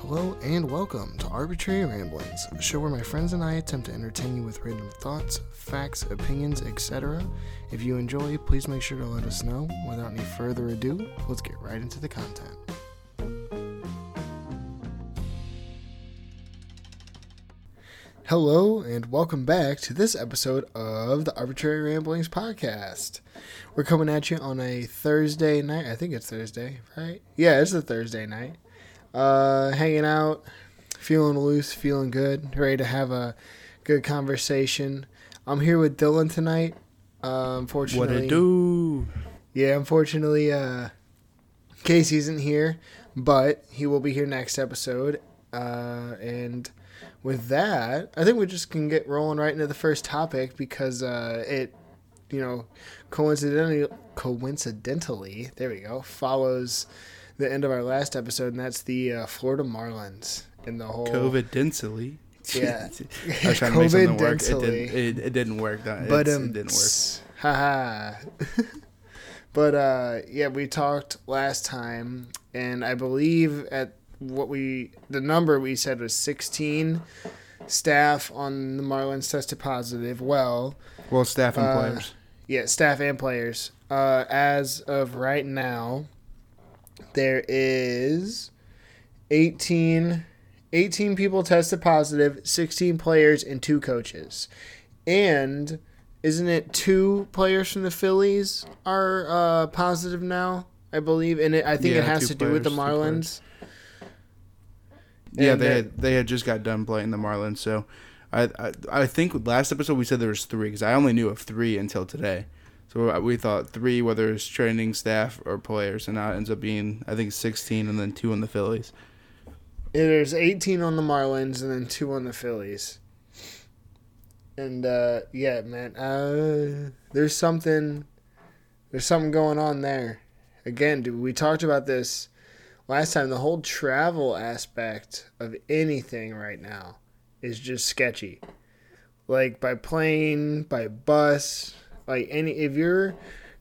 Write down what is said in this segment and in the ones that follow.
Hello and welcome to Arbitrary Ramblings, a show where my friends and I attempt to entertain you with random thoughts, facts, opinions, etc. If you enjoy, please make sure to let us know. Without any further ado, let's get right into the content. Hello and welcome back to this episode of the Arbitrary Ramblings podcast. We're coming at you on a Thursday night. I think it's Thursday, right? Yeah, it's a Thursday night. Uh, hanging out, feeling loose, feeling good, ready to have a good conversation. I'm here with Dylan tonight. Uh, unfortunately, What it do? yeah, unfortunately, uh, Casey isn't here, but he will be here next episode. Uh, and with that, I think we just can get rolling right into the first topic because uh, it, you know, coincidentally, coincidentally, there we go, follows the end of our last episode, and that's the uh, Florida Marlins and the whole COVID densely. Yeah. I was trying to make something work. It didn't. It, it didn't work. That but um, it didn't work. Haha. but uh, yeah, we talked last time, and I believe at what we the number we said was sixteen staff on the Marlins tested positive. Well, Well, staff and uh, players. yeah, staff and players. Uh, as of right now, there is 18, 18 people tested positive, 16 players, and two coaches. And isn't it two players from the Phillies are uh, positive now? I believe, and it, I think it has to do with the Marlins. Yeah, they had they had just got done playing the Marlins. So, I I, I think last episode we said there was three because I only knew of three until today. So uh, we thought three, whether it's training staff or players, and now it ends up being I think sixteen, and then two on the Phillies. There's 18 on the Marlins and then two on the Phillies. And uh, yeah, man, uh, there's something, there's something going on there. Again, dude, we talked about this last time. The whole travel aspect of anything right now is just sketchy. Like by plane, by bus, like any if you're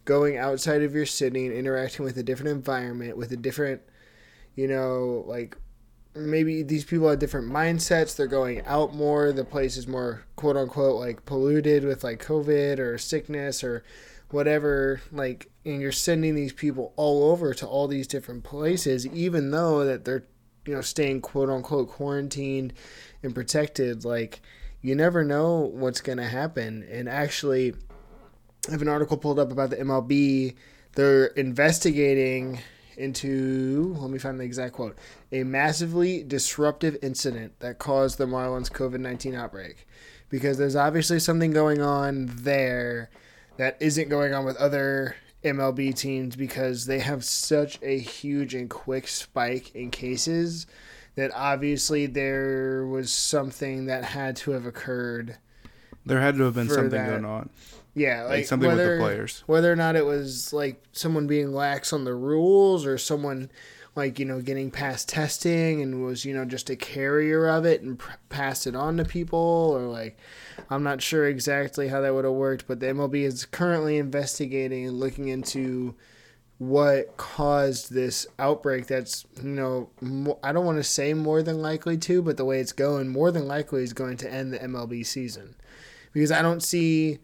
going outside of your city and interacting with a different environment, with a different, you know, like maybe these people have different mindsets. They're going out more. The place is more quote unquote like polluted with like COVID or sickness or whatever. Like, and you're sending these people all over to all these different places, even though that they're you know staying quote unquote quarantined and protected. Like, you never know what's gonna happen. And actually, I have an article pulled up about the MLB. They're investigating into let me find the exact quote a massively disruptive incident that caused the Marlins COVID 19 outbreak. Because there's obviously something going on there that isn't going on with other MLB teams because they have such a huge and quick spike in cases that obviously there was something that had to have occurred. There had to have been something that. going on, Yeah, like, like, something with whether- the players. whether or not it was like someone being lax on the rules or someone like you know getting past testing and was you know just a carrier of it and pr- passed it on to people or like i'm not sure exactly how that would have worked but the mlb is currently investigating and looking into what caused this outbreak that's you know mo- i don't want to say more than likely to but the way it's going more than likely is going to end the mlb season because i don't see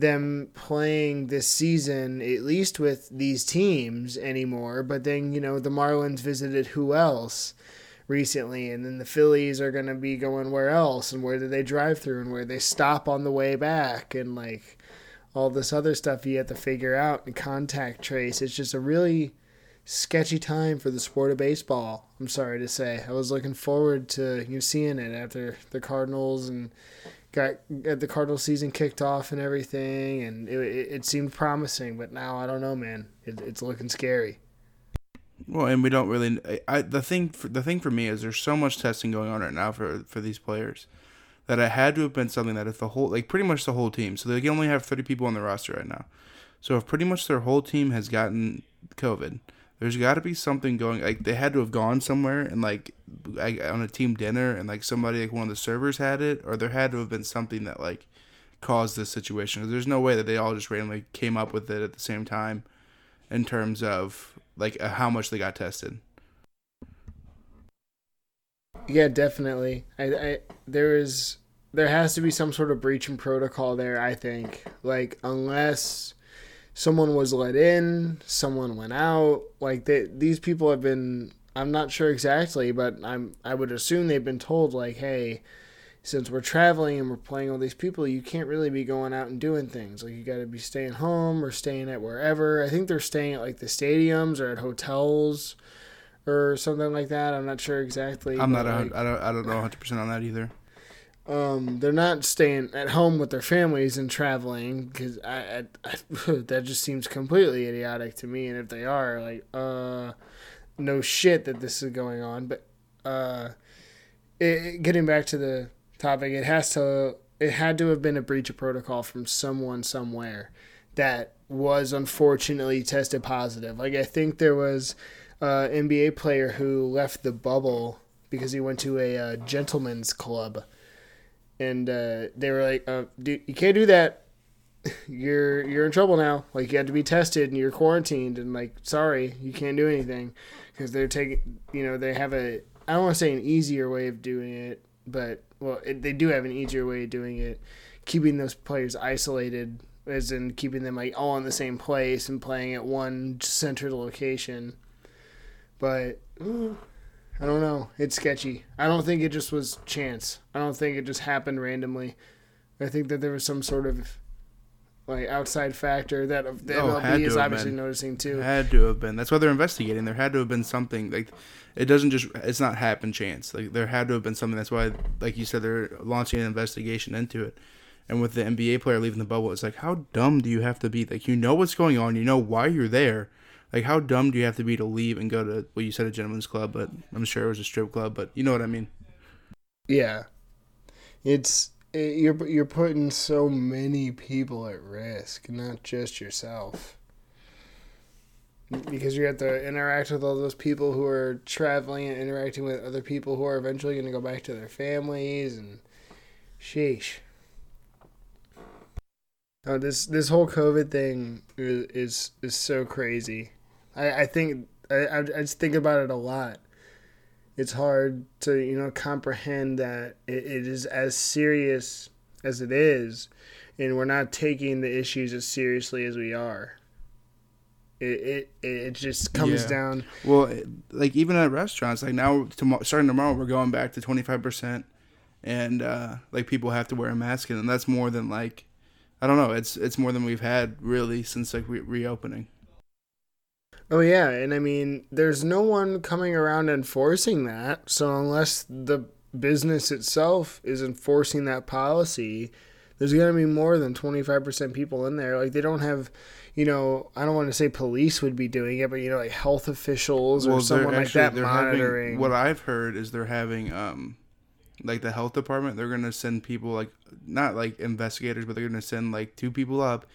them playing this season, at least with these teams anymore. But then, you know, the Marlins visited who else recently, and then the Phillies are going to be going where else, and where do they drive through, and where they stop on the way back, and like all this other stuff you have to figure out and contact trace. It's just a really sketchy time for the sport of baseball. I'm sorry to say. I was looking forward to you know, seeing it after the Cardinals and got the Cardinal season kicked off and everything, and it, it, seemed promising. But now I don't know, man. It, it's looking scary. Well, and we don't really. I, I the thing for, the thing for me is there's so much testing going on right now for for these players that it had to have been something that if the whole like pretty much the whole team. So they can only have 30 people on the roster right now. So if pretty much their whole team has gotten COVID, there's got to be something going. Like they had to have gone somewhere and like like, on a team dinner and like somebody like one of the servers had it, or there had to have been something that like caused this situation. There's no way that they all just randomly came up with it at the same time in terms of like uh, how much they got tested. Yeah, definitely. I, I there is there has to be some sort of breach in protocol there. I think like unless someone was let in, someone went out. Like they, these people have been. I'm not sure exactly, but I'm. I would assume they've been told like, hey, since we're traveling and we're playing all these people, you can't really be going out and doing things. Like you got to be staying home or staying at wherever. I think they're staying at like the stadiums or at hotels or something like that. I'm not sure exactly. I'm not. A, like, I don't. I don't know 100 percent on that either. Um, they're not staying at home with their families and traveling because I, I, I that just seems completely idiotic to me. And if they are, like, uh, no shit that this is going on. But uh, it, getting back to the topic, it has to, it had to have been a breach of protocol from someone somewhere that was unfortunately tested positive. Like I think there was a NBA player who left the bubble because he went to a uh, gentleman's club and uh, they were like, uh, "Dude, you can't do that. You're you're in trouble now. Like you had to be tested and you're quarantined. And like, sorry, you can't do anything because they're taking. You know, they have a. I don't want to say an easier way of doing it, but well, it, they do have an easier way of doing it, keeping those players isolated, as in keeping them like all in the same place and playing at one centered location. But. I don't know. It's sketchy. I don't think it just was chance. I don't think it just happened randomly. I think that there was some sort of like outside factor that the Oh, MLB is obviously been. noticing too. Had to have been. That's why they're investigating. There had to have been something like it doesn't just it's not happen chance. Like there had to have been something. That's why, like you said, they're launching an investigation into it. And with the NBA player leaving the bubble, it's like how dumb do you have to be? Like you know what's going on, you know why you're there. Like how dumb do you have to be to leave and go to well you said a gentleman's club, but I'm sure it was a strip club, but you know what I mean. Yeah, it's it, you're you're putting so many people at risk, not just yourself. Because you have to interact with all those people who are traveling and interacting with other people who are eventually going to go back to their families and sheesh. Oh, this this whole COVID thing is is, is so crazy. I, I think I, I just think about it a lot. It's hard to you know comprehend that it, it is as serious as it is, and we're not taking the issues as seriously as we are. It it, it just comes Yeah. down. Well, like even at restaurants, like now tomorrow, starting tomorrow, we're going back to twenty five percent, and uh, like people have to wear a mask, and that's more than like, I don't know, it's it's more than we've had really since like re- reopening. Oh yeah, and I mean, there's no one coming around enforcing that. So unless the business itself is enforcing that policy, there's gonna be more than 25% people in there. Like they don't have, you know, I don't want to say police would be doing it, but you know, like health officials or they're someone like that monitoring. Having, what I've heard is they're having um, like the health department. They're gonna send people like not like investigators, but they're gonna send like two people up.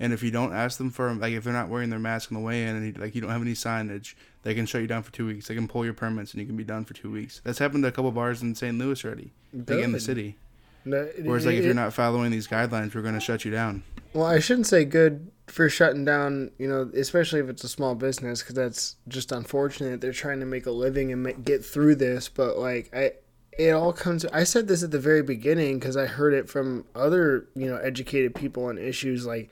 And if you don't ask them for like if they're not wearing their mask on the way in and like you don't have any signage, they can shut you down for two weeks. They can pull your permits and you can be done for two weeks. That's happened to a couple bars in St. Louis already, like in the city. No, Whereas like if you're not following these guidelines, we're gonna shut you down. Well, I shouldn't say good for shutting down, you know, especially if it's a small business, because that's just unfortunate. They're trying to make a living and make, get through this, but like I, it all comes. I said this at the very beginning because I heard it from other, you know, educated people on issues. Like,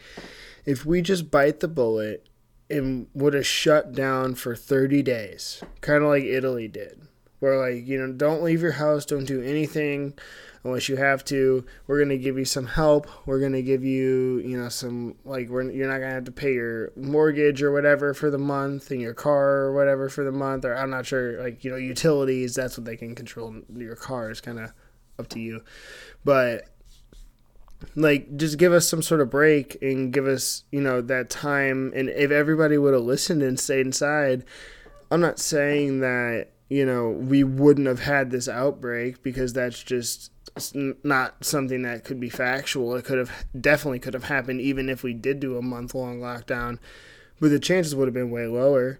if we just bite the bullet and would have shut down for thirty days, kind of like Italy did, where like you know, don't leave your house, don't do anything unless you have to. We're gonna give you some help. We're gonna give you, you know, some like we're you're not gonna have to pay your mortgage or whatever for the month, and your car or whatever for the month, or I'm not sure, like you know, utilities. That's what they can control. Your car is kind of up to you, but like just give us some sort of break and give us you know that time and if everybody would have listened and stayed inside i'm not saying that you know we wouldn't have had this outbreak because that's just not something that could be factual it could have definitely could have happened even if we did do a month long lockdown but the chances would have been way lower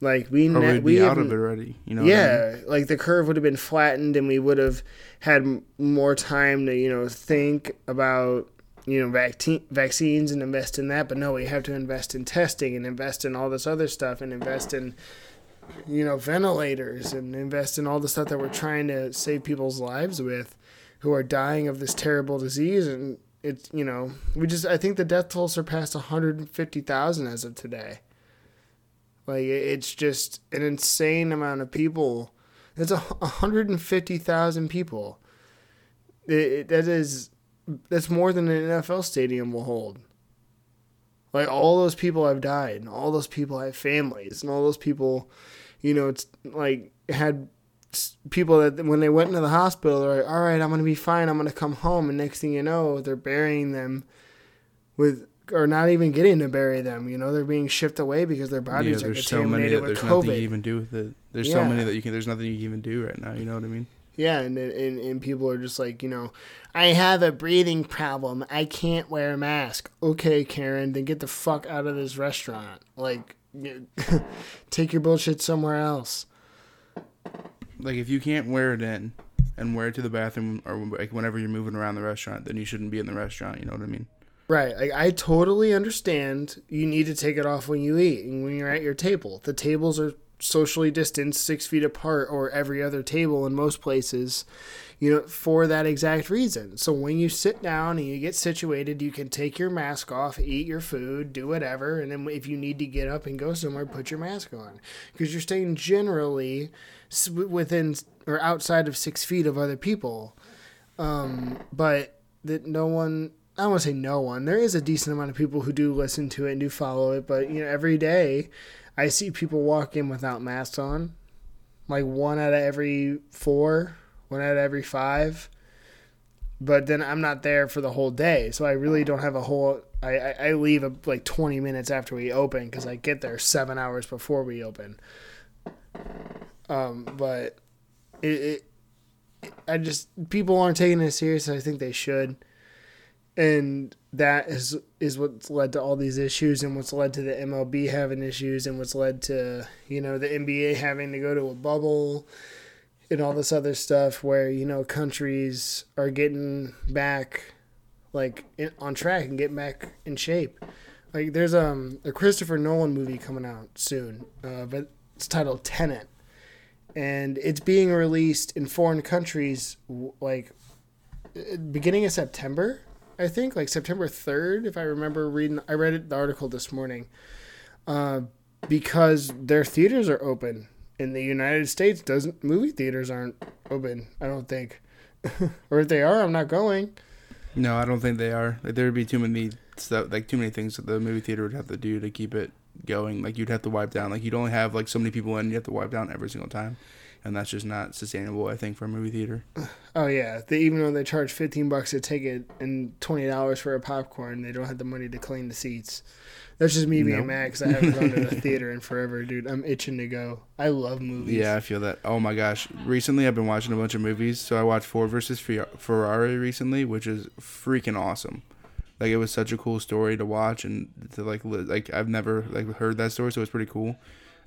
like we Or ne- we'd we out of it already. You know. what I mean? yeah, like the curve would have been flattened, and we would have had more time to you know think about you know vac- vaccines and invest in that. But no, we have to invest in testing and invest in all this other stuff and invest in you know, ventilators and invest in all the stuff that we're trying to save people's lives with who are dying of this terrible disease. And it's, you know, we just, I think the death toll surpassed 150,000 as of today. Like, it's just an insane amount of people. A 150,000 people. It, it, that is, that's more than an NFL stadium will hold. Like all those people have died, and all those people have families, and all those people, you know, it's like had people that when they went into the hospital, they're like, "All right, I'm gonna be fine. I'm gonna come home." And next thing you know, they're burying them with, or not even getting to bury them. You know, they're being shipped away because their bodies yeah, are there's so many contaminated that with there's COVID. nothing you even do with it. There's so many that you can. There's nothing you can even do right now. You know what I mean? Yeah, and, and and people are just like, you know, I have a breathing problem. I can't wear a mask. Okay, Karen, then get the fuck out of this restaurant. Like, take your bullshit somewhere else. Like if you can't wear it in and wear it to the bathroom or like whenever you're moving around the restaurant, then you shouldn't be in the restaurant. You know what I mean? Right. Like, I totally understand you need to take it off when you eat and when you're at your table. The tables are socially distanced, six feet apart, or every other table in most places, you know, for that exact reason. So when you sit down and you get situated, you can take your mask off, eat your food, do whatever, and then if you need to get up and go somewhere, put your mask on. Because you're staying generally within or outside of six feet of other people. Um, but that no one I don't want to say no one. There is a decent amount of people who do listen to it and do follow it, but you know, every day I see people walk in without masks on. Like one out of every four, one out of every five. But then I'm not there for the whole day, so I really don't have a whole. I, I, leave uh, like 20 minutes after we open because I get there seven hours before we open. Um, but it, it, I just people aren't taking it serious. I think they should and that is is what's led to all these issues and what's led to the MLB having issues and what's led to you know the NBA having to go to a bubble and all this other stuff where you know countries are getting back like in, on track and getting back in shape. Like there's um a Christopher Nolan movie coming out soon, uh, but it's titled Tenet, and it's being released in foreign countries like uh, beginning of September. I think like September third, if I remember reading. I read the article this morning, uh, because their theaters are open in the United States. Doesn't movie theaters aren't open? I don't think, or if they are, I'm not going. No, I don't think they are. Like there would be too many stuff, like too many things that the movie theater would have to do to keep it going. Like you'd have to wipe down. Like you'd only have like so many people in. You have to wipe down every single time, and that's just not sustainable. I think for a movie theater. Oh yeah, they, even though they charge fifteen bucks a ticket and twenty dollars for a popcorn, they don't have the money to clean the seats. That's just me being Nope. mad because I haven't gone to the theater in forever, dude. I'm itching to go. I love movies. Yeah, I feel that. Oh my gosh! Recently, I've been watching a bunch of movies. So I watched Ford versus Ferrari recently, which is freaking awesome. Like it was such a cool story to watch and to like li- like I've never like heard that story, so it's pretty cool.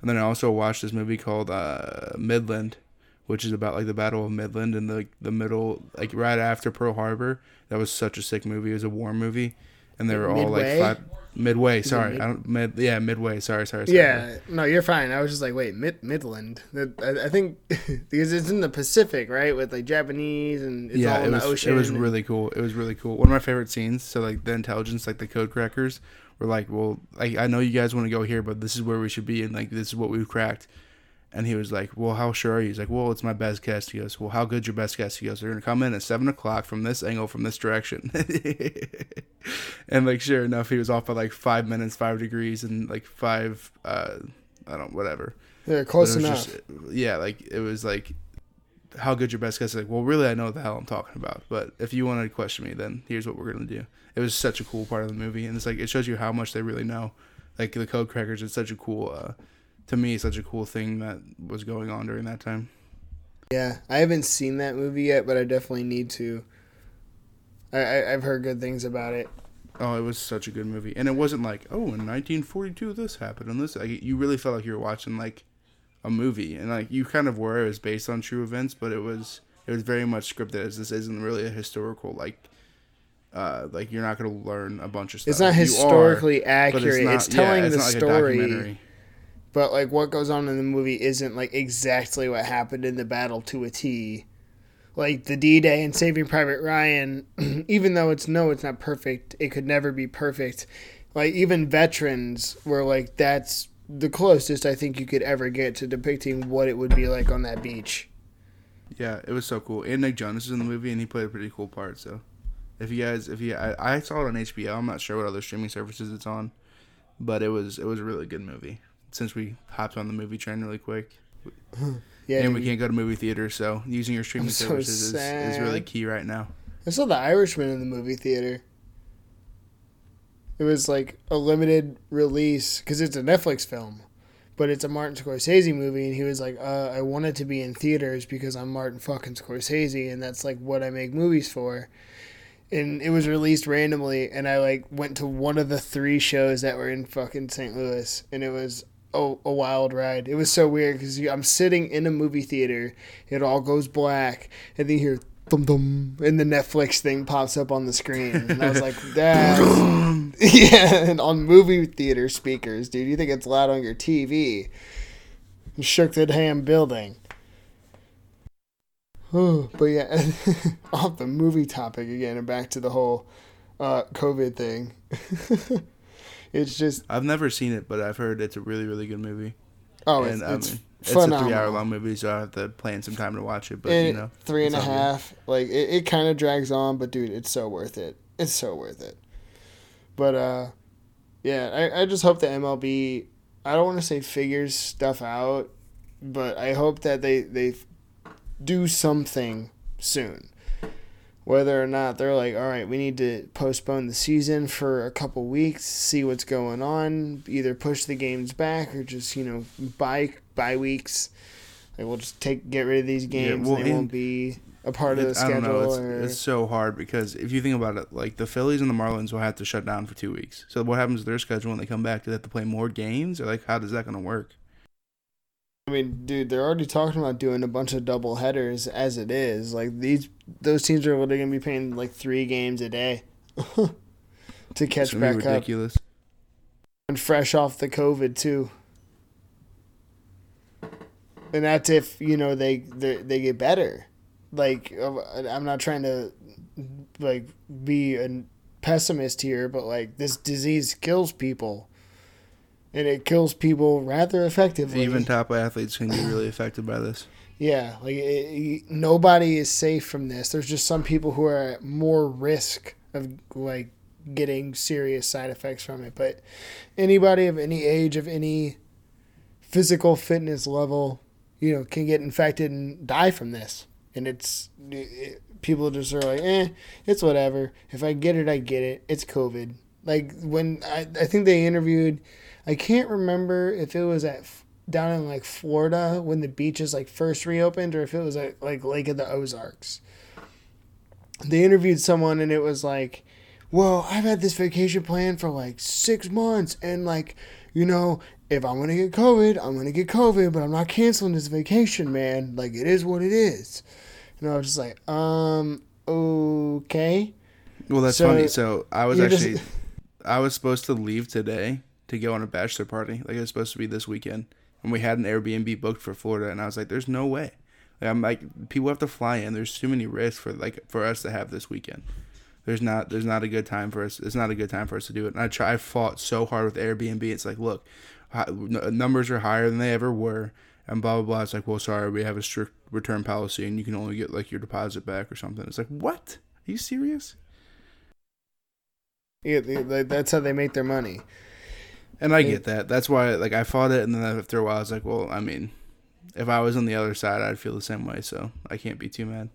And then I also watched this movie called uh, Midland, which is about like the Battle of Midland in the the middle, like right after Pearl Harbor. That was such a sick movie. It was a war movie, and they were all like Midway? midway. it Sorry, mid- I don't mid. Yeah, midway. Sorry, sorry. sorry. Yeah, no, you're fine. I was just like, wait, Mid- Midland. I, I think because it's in the Pacific, right, with like Japanese and it's all it in was the ocean. it was and- really cool. It was really cool. One of my favorite scenes. So like the intelligence, like the code crackers, were like, well, I, I know you guys want to go here, but this is where we should be, and like this is what we've cracked. And he was like, well, how sure are you? He's like, well, it's my best guess. He goes, well, how good your best guess? He goes, they're gonna come in at seven o'clock from this angle, from this direction. and like, sure enough, he was off by like five minutes, five degrees, and like five, uh, I don't, whatever. Yeah, close enough. just- yeah, like it was like, how good your best guess? Is like, well, really, I know what the hell I'm talking about. But if you want to question me, then here's what we're gonna do. It was such a cool part of the movie, and it's like it shows you how much they really know. Like the code crackers, it's such a cool, uh, to me, such a cool thing that was going on during that time. Yeah, I haven't seen that movie yet, but I definitely need to. I, I I've heard good things about it. Oh, it was such a good movie, and it wasn't like, oh, in 1942 this happened and this. Like, you really felt like you were watching like a movie, and like you kind of were. It was based on true events, but it was it was very much scripted. As this isn't really a historical like. Uh, like you're not gonna learn a bunch of stuff. It's not are, historically but accurate. It's, not- yeah, telling it's the like a story, but like what goes on in the movie isn't like exactly what happened in the battle to a T. Like the D Day and Saving Private Ryan, even though it's no, it's not perfect. It could never be perfect. Like even veterans were like that's the closest I think you could ever get to depicting what it would be like on that beach. Yeah, it was so cool. And Nick Jonas is in the movie, and he played a pretty cool part. So, if you guys, if you, I, I saw it on HBO. I'm not sure what other streaming services it's on, but it was it was a really good movie. Since we hopped on the movie train really quick, Yeah, and we can't go to movie theaters, so using your streaming so services is, is really key right now. I saw The Irishman in the movie theater. It was like a limited release because it's a Netflix film, but it's a Martin Scorsese movie, and he was like, uh, "I want it to be in theaters because I'm Martin fucking Scorsese, and that's like what I make movies for." And it was released randomly, and I like went to one of the three shows that were in fucking St. Louis, and it was a, a wild ride. It was so weird because I'm sitting in a movie theater, it all goes black, and then you hear dum dum, and the Netflix thing pops up on the screen, and I was like, "That's yeah." And on movie theater speakers, dude, you think it's loud on your TV? Shook the damn building. Oh, but yeah, off the movie topic again, and back to the whole uh, COVID thing. it's just I've never seen it, but I've heard it's a really really good movie. oh, and it's, I it's it's a three hour long movie, so I have to plan some time to watch it. But and you know, three and a all good. half. Like it, it kind of drags on, but dude, it's so worth it. It's so worth it. But uh, yeah, I, I just hope the MLB. I don't want to say figures stuff out, but I hope that they they do something soon. Whether or not they're like, all right, we need to postpone the season for a couple weeks, see what's going on, either push the games back or just you know buy bye weeks. Like we'll just take get rid of these games. well, they and won't be a part of the It- I don't know. schedule. It's, or, it's so hard because if you think about it, like the Phillies and the Marlins will have to shut down for two weeks. So what happens to their schedule when they come back? Do they have to play more games, or like how does that going to work? I mean, dude, they're already talking about doing a bunch of double headers as it is. Like these, those teams are literally gonna be playing like three games a day to catch back up ridiculous. and fresh off the COVID too. And that's if you know they they, they get better. Like uh, I'm not trying to like be a pessimist here, but like this disease kills people, and it kills people rather effectively. Even top athletes can get really affected by this. Yeah, like it, it- nobody is safe from this. There's just some people who are at more risk of like getting serious side effects from it. But anybody of any age, of any physical fitness level, you know, can get infected and die from this. And it's it, people just are like, eh, it's whatever. If I get it, I get it. It's COVID. Like when I, I think they interviewed, I can't remember if it was at down in like Florida when the beaches like first reopened or if it was at like Lake of the Ozarks. They interviewed someone and it was like, well, I've had this vacation plan for like six months and like, you know, if I'm gonna get COVID, I'm gonna get COVID, but I'm not canceling this vacation, man. Like it is what it is. And I was just like, um, okay. Well, that's So, funny. So I was you're just- actually, I was supposed to leave today to go on a bachelor party. Like it was supposed to be this weekend, and we had an Airbnb booked for Florida, and I was like, "There's no way." Like, I'm like, people have to fly in. There's too many risks for like for us to have this weekend. There's not there's not a good time for us. It's not a good time for us to do it. And I try. I fought so hard with Airbnb. It's like, look, numbers are higher than they ever were, and blah blah blah. It's like, well, sorry, we have a strict return policy, and you can only get like your deposit back or something. It's like, what? Are you serious? Yeah, they- they- that's how they make their money. And I get that. That's why, like, I fought it, and then after a while, I was like, well, I mean, if I was on the other side, I'd feel the same way. So I can't be too mad.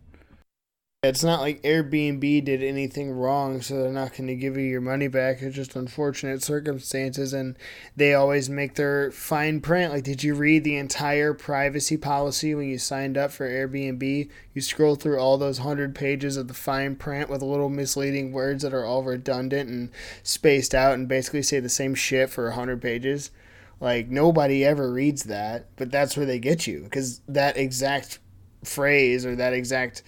It's not like Airbnb did anything wrong, so they're not going to give you your money back. It's just unfortunate circumstances, and they always make their fine print. Like, did you read the entire privacy policy when you signed up for Airbnb? You scroll through all those hundred pages of the fine print with little misleading words that are all redundant and spaced out and basically say the same shit for a hundred pages. Like, nobody ever reads that, but that's where they get you because that exact phrase or that exact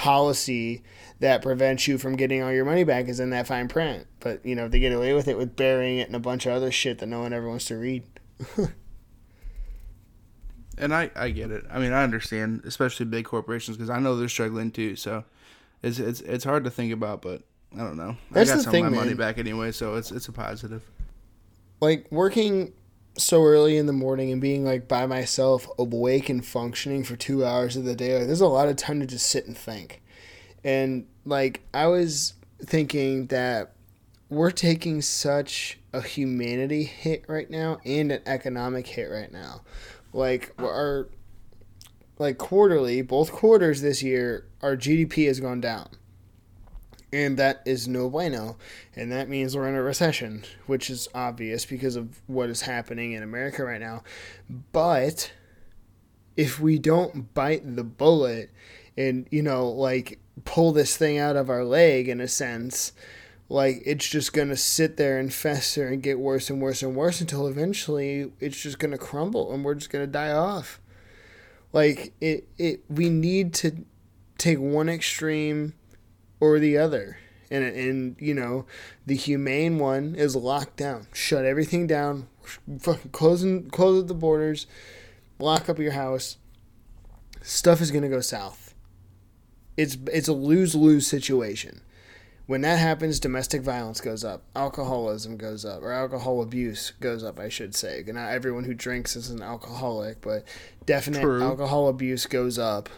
policy that prevents you from getting all your money back is in that fine print. But you know they get away with it with burying it in a bunch of other shit that no one ever wants to read. and I I get it. I mean, I understand, especially big corporations, because I know they're struggling too. So it's it's it's hard to think about, but I don't know. That's I got the some thing, of my money back anyway, so it's it's a positive. like working so early in the morning and being like by myself awake and functioning for two hours of the day like, there's a lot of time to just sit and think. And like i was thinking that we're taking such a humanity hit right now and an economic hit right now. Like our like quarterly both quarters this year our gdp has gone down and that is no bueno and that means we're in a recession, which is obvious because of what is happening in America right now. But if we don't bite the bullet and, you know, like pull this thing out of our leg in a sense, like it's just going to sit there and fester and get worse and worse and worse until eventually it's just going to crumble and we're just going to die off. Like it it we need to take one extreme or the other. And, and you know, the humane one is locked down. Shut everything down. Fucking closing close the borders. Lock up your house. Stuff is gonna go south. It's it's a lose lose situation. When that happens, domestic violence goes up, alcoholism goes up, or alcohol abuse goes up, I should say. Not everyone who drinks is an alcoholic, but definite True. alcohol abuse goes up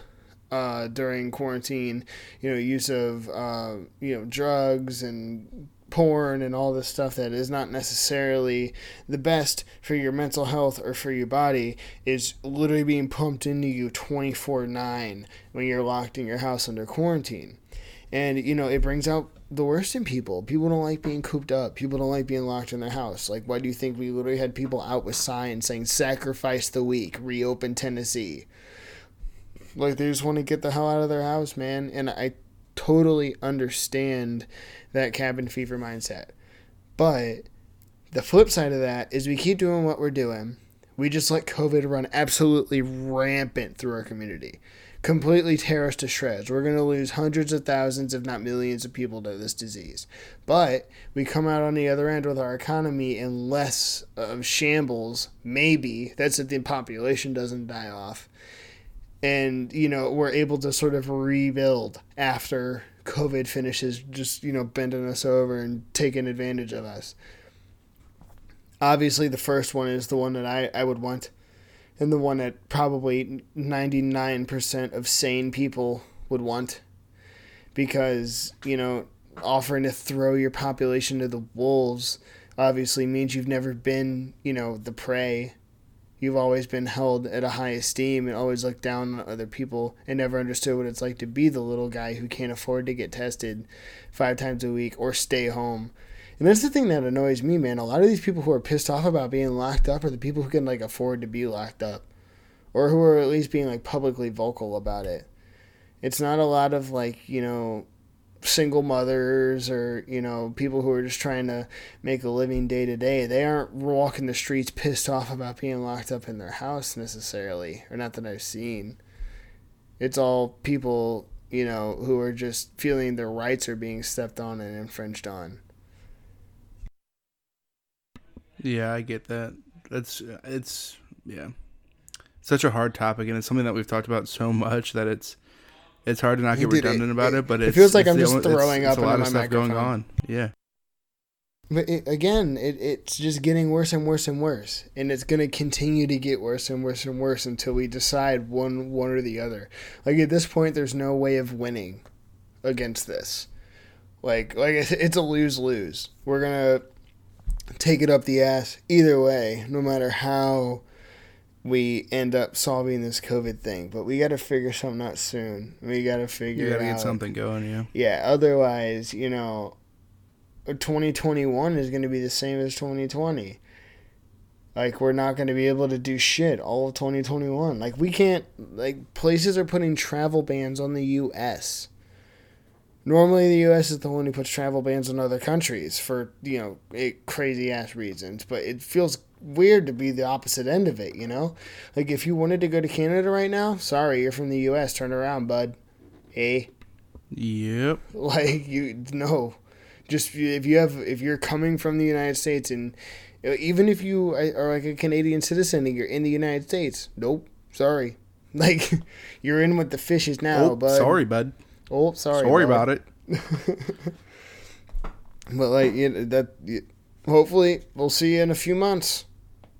uh, during quarantine, you know, use of uh, you know drugs and porn and all this stuff that is not necessarily the best for your mental health or for your body is literally being pumped into you 24/9 when you're locked in your house under quarantine. And you know, it brings out the worst in people. People don't like being cooped up. People don't like being locked in their house. Like, why do you think we literally had people out with signs saying "Sacrifice the weak, reopen Tennessee"? Like they just want to get the hell out of their house, man. And I totally understand that cabin fever mindset. But the flip side of that is we keep doing what we're doing. We just let COVID run absolutely rampant through our community. Completely tear us to shreds. We're going to lose hundreds of thousands, if not millions, of people to this disease. But we come out on the other end with our economy in less of shambles, maybe. That's if the population doesn't die off and you know we're able to sort of rebuild after covid finishes just you know bending us over and taking advantage of us. Obviously the first one is the one that i, I would want and the one that probably 99% of sane people would want because you know offering to throw your population to the wolves obviously means you've never been you know the prey you've always been held at a high esteem and always looked down on other people and never understood what it's like to be the little guy who can't afford to get tested five times a week or stay home. And that's the thing that annoys me, man. A lot of these people who are pissed off about being locked up are the people who can like afford to be locked up or who are at least being like publicly vocal about it. It's not a lot of like, you know, single mothers or you know people who are just trying to make a living day to day they aren't walking the streets pissed off about being locked up in their house necessarily or not that i've seen. It's all people you know who are just feeling their rights are being stepped on and infringed on. Yeah, I get that. That's it's yeah, such a hard topic, and it's something that we've talked about so much that it's it's hard to not get Dude, it- redundant about it- it. But it feels like it's I'm just only- throwing it's up a lot of my stuff going microphone. on. Yeah, But it, again, it, it's just getting worse and worse and worse, and it's going to continue to get worse and worse and worse until we decide one one or the other. Like at this point, there's no way of winning against this. Like like it's- it's a lose lose. We're gonna take it up the ass either way, no matter how we end up solving this COVID thing. But we got to figure something out soon. We got to figure you gotta get out. something going. Yeah, Yeah, otherwise, you know, 2021 is going to be the same as 2020. Like we're not going to be able to do shit all of 2021. Like we can't like places are putting travel bans on the US. Normally the US is the one who puts travel bans on other countries for, you know, eh, crazy ass reasons, but it feels weird to be the opposite end of it, you know? Like if you wanted to go to Canada right now, sorry, you're from the US, turn around, bud. Hey. yep. like you no just if you have if you're coming from the united states and uh, even if you are like a canadian citizen and you're in the united states nope Sorry. Like you're in with the fishes now, oh, bud. sorry, bud. Oh, sorry. Sorry bud. about it. But like you know, that, you- hopefully we'll see you in a few months.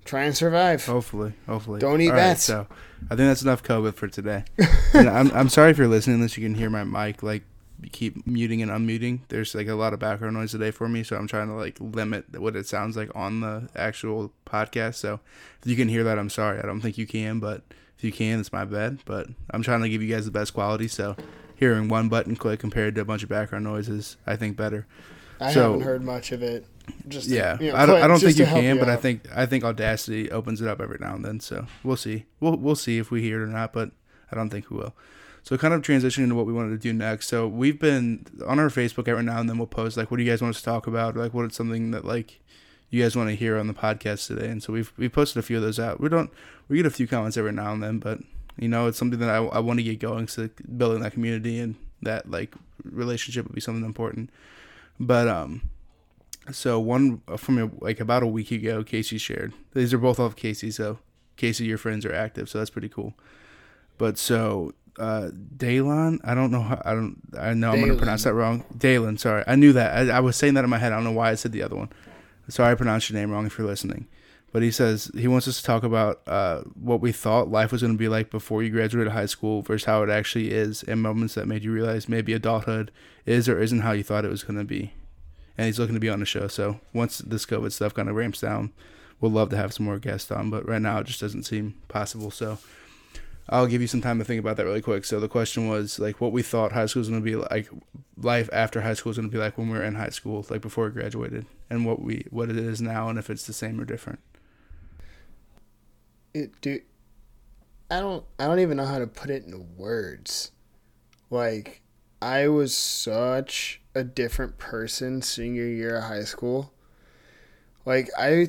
Try and survive. Hopefully, hopefully. Don't eat All right, bats. so I think that's enough COVID for today. and I'm I'm sorry if you're listening. Unless you can hear my mic like keep muting and unmuting. There's like a lot of background noise today for me, so I'm trying to like limit what it sounds like on the actual podcast. So if you can hear that, I'm sorry. I don't think you can, but if you can, it's my bad. But I'm trying to give you guys the best quality. So hearing one button click compared to a bunch of background noises, I think better. I so- haven't heard much of it. Just Yeah, you know, I don't. I don't think you can, but I think I think Audacity opens it up every now and then. So we'll see. We'll we'll see if we hear it or not, but I don't think we will. So kind of transitioning to what we wanted to do next. So we've been on our Facebook every now and then. We'll post like, what do you guys want us to talk about? Or, like, what is something that like you guys want to hear on the podcast today? And so we've we posted a few of those out. We don't we get a few comments every now and then, but you know it's something that I, I want to get going. So building that community and that like relationship would be something important. But um, so one from like about a week ago, Casey shared. These are both off Casey, so Casey, your friends are active, so that's pretty cool. But so uh Daylon, I don't know how I don't I know I'm gonna pronounce that wrong. Dalen, sorry. I knew that. I, I was saying that in my head. I don't know why I said the other one. Sorry I pronounced your name wrong if you're listening. But he says he wants us to talk about uh, what we thought life was going to be like before you graduated high school versus how it actually is, and moments that made you realize maybe adulthood is or isn't how you thought it was going to be and he's looking to be on the show. So once this COVID stuff kind of ramps down, we'll love to have some more guests on. But right now, it just doesn't seem possible. So I'll give you some time to think about that really quick. So the question was like what we thought high school was going to be like, life after high school is going to be like when we were in high school, like before we graduated, and what we what it is now, and if it's the same or different. it, dude, I don't I don't even know how to put it in words. Like I was such a different person senior year of high school. Like I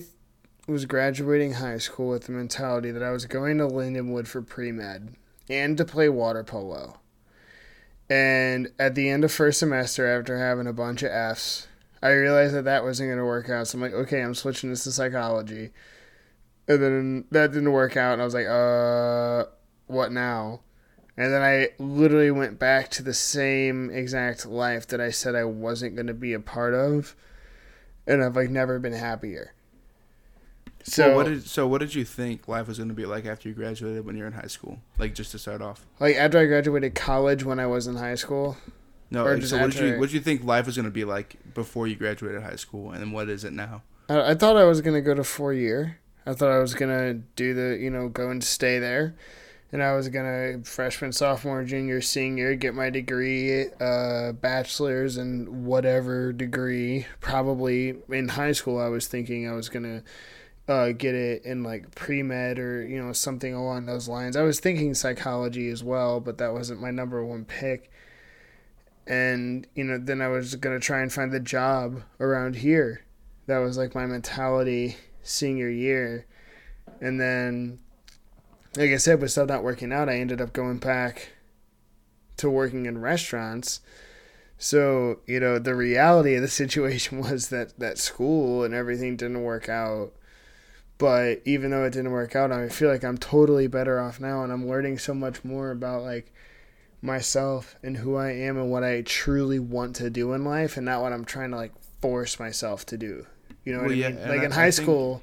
was graduating high school with the mentality that I was going to Lindenwood for pre-med and to play water polo. And at the end of first semester after having a bunch of Fs, I realized that that wasn't going to work out. So I'm like, okay, I'm switching this to psychology. And then that didn't work out, and I was like, uh, what now? And then I literally went back to the same exact life that I said I wasn't going to be a part of, and I've like never been happier. So, So what did so what did you think life was going to be like after you graduated when you're in high school? Like just to start off. like after I graduated college when I was in high school, No, like, so what did you what did you think life was going to be like before you graduated high school, and then what is it now? I, I thought I was gonna go to four year. I thought I was gonna do the you know go and stay there, and I was gonna freshman, sophomore, junior, senior get my degree, uh, bachelor's and whatever degree. Probably in high school, I was thinking I was gonna. Uh, get it in like pre med or you know something along those lines. I was thinking psychology as well, but that wasn't my number one pick. And you know, then I was gonna try and find the job around here that was like my mentality senior year and then like i said with stuff not working out i ended up going back to working in restaurants. So you know the reality of the situation was that that school and everything didn't work out. But even though it didn't work out i feel like i'm totally better off now and i'm learning so much more about like myself and who i am and what i truly want to do in life and not what i'm trying to like force myself to do. You know Well, what I mean? Like I- in I high think- school,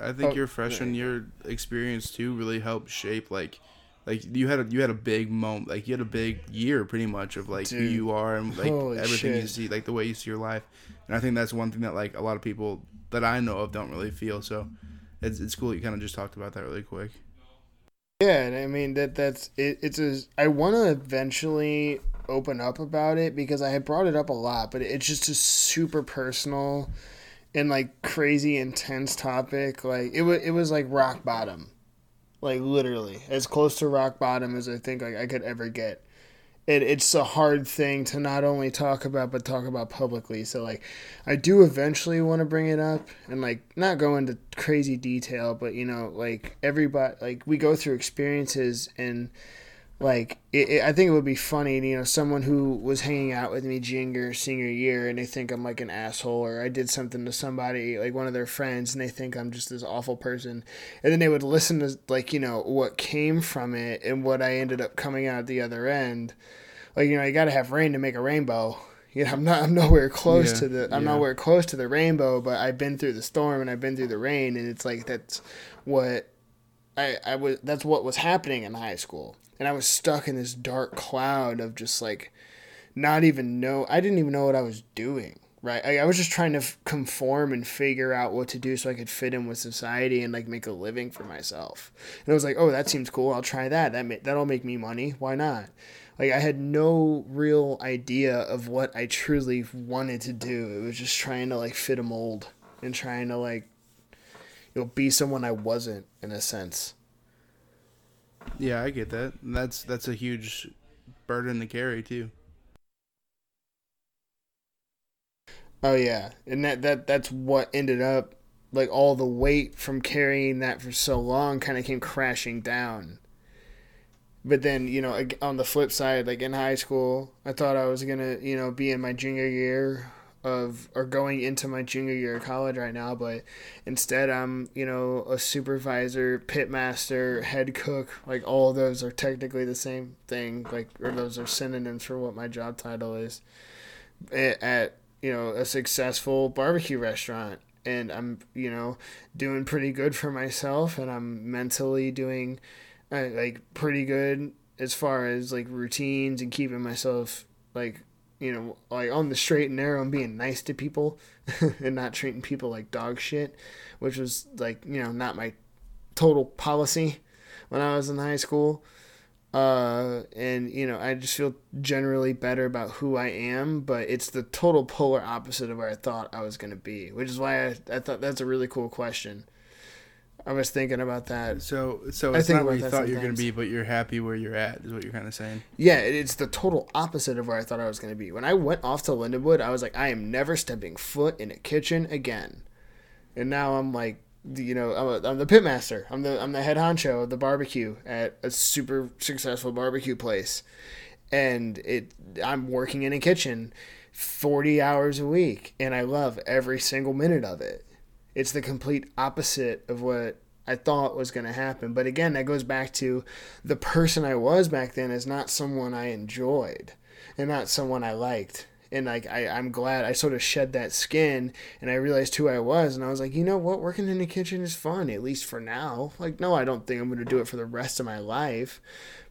I think Oh, your freshman year experience too really helped shape like like you had a you had a big moment like you had a big year pretty much of like who you are and like holy everything you see like the way you see your life. And I think that's one thing that like a lot of people that I know of don't really feel. So it's it's cool you kind of just talked about that really quick. Yeah, and I mean that that's it, it's a. I want to eventually open up about it because I had brought it up a lot, but it's just a super personal and like crazy intense topic. Like it was, it was like rock bottom, like literally as close to rock bottom as I think like I could ever get. It, it's a hard thing to not only talk about but talk about publicly. So like, I do eventually want to bring it up and like not go into crazy detail, but you know like everybody like we go through experiences and like it, it, I think it would be funny, you know, someone who was hanging out with me junior, senior year, and they think I'm like an asshole, or I did something to somebody, like one of their friends, and they think I'm just this awful person, and then they would listen to like you know what came from it and what I ended up coming out the other end. Like you know, you got to have rain to make a rainbow. You know, I'm not, I'm nowhere close Yeah, to the, I'm yeah. nowhere close to the rainbow, but I've been through the storm and I've been through the rain, and it's like that's what I, I was that's what was happening in high school and i was stuck in this dark cloud of just like not even know i didn't even know what i was doing right? I, I was just trying to f- conform and figure out what to do so i could fit in with society and like make a living for myself. And i was like oh that seems cool. I'll try that. That ma- that'll make me money. Why not? Like i had no real idea of what i truly wanted to do. It was just trying to like fit a mold and trying to like you know be someone i wasn't in a sense Yeah, I get that. That's that's a huge burden to carry too. Oh yeah, and that that that's what ended up like all the weight from carrying that for so long kind of came crashing down. But then you know on the flip side, like in high school, I thought I was gonna you know be in my junior year of or going into my junior year of college right now, but instead I'm you know a supervisor, pit master, head cook. Like all those are technically the same thing. Like or those are synonyms for what my job title is at, at you know a successful barbecue restaurant and i'm you know doing pretty good for myself and i'm mentally doing uh, like pretty good as far as like routines and keeping myself like you know like on the straight and narrow and being nice to people and not treating people like dog shit which was like you know not my total policy when i was in high school. Uh and you know i just feel generally better about who i am but it's the total polar opposite of where i thought i was going to be which is why I, I thought that's a really cool question i was thinking about that. So so I it's think not where you thought you were gonna be, but you're happy where you're at, is what you're kinda saying. yeah it's the total opposite of where i thought i was going to be. When i went off to lindenwood i was like i am never stepping foot in a kitchen again. And now i'm like you know I'm, a, I'm the pit master i'm the i'm the head honcho of the barbecue at a super successful barbecue place. And it i'm working in a kitchen 40 hours a week and i love every single minute of it it's the complete opposite of what I thought was going to happen. But again, that goes back to the person I was back then is not someone I enjoyed and not someone I liked. And like I, I'm glad I sort of shed that skin and I realized who I was and I was like, you know what, working in the kitchen is fun, at least for now. Like, no, I don't think I'm gonna do it for the rest of my life.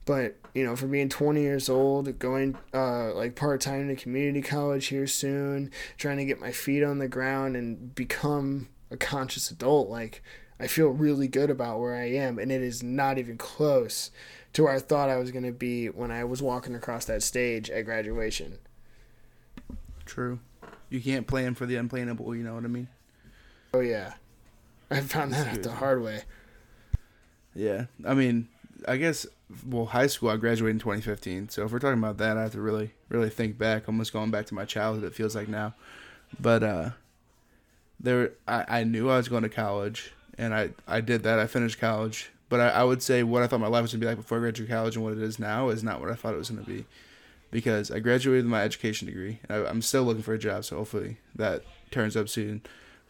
But, you know, for being twenty years old, going uh like part time to community college here soon, trying to get my feet on the ground and become a conscious adult, like I feel really good about where I am, and it is not even close to where I thought I was going to be when I was walking across that stage at graduation. True. You can't plan for the unplannable, you know what I mean? Oh, yeah. I found that out the hard way. Yeah. I mean, I guess well, high school I graduated in 2015. So if we're talking about that, I have to really really think back, almost going back to my childhood it feels like now. But uh there I, I knew I was going to college and I I did that. I finished college. But I, I would say what I thought my life was gonna be like before I graduated college and what it is now is not what I thought it was gonna be. Because I graduated with my education degree. I, I'm still looking for a job, so hopefully that turns up soon.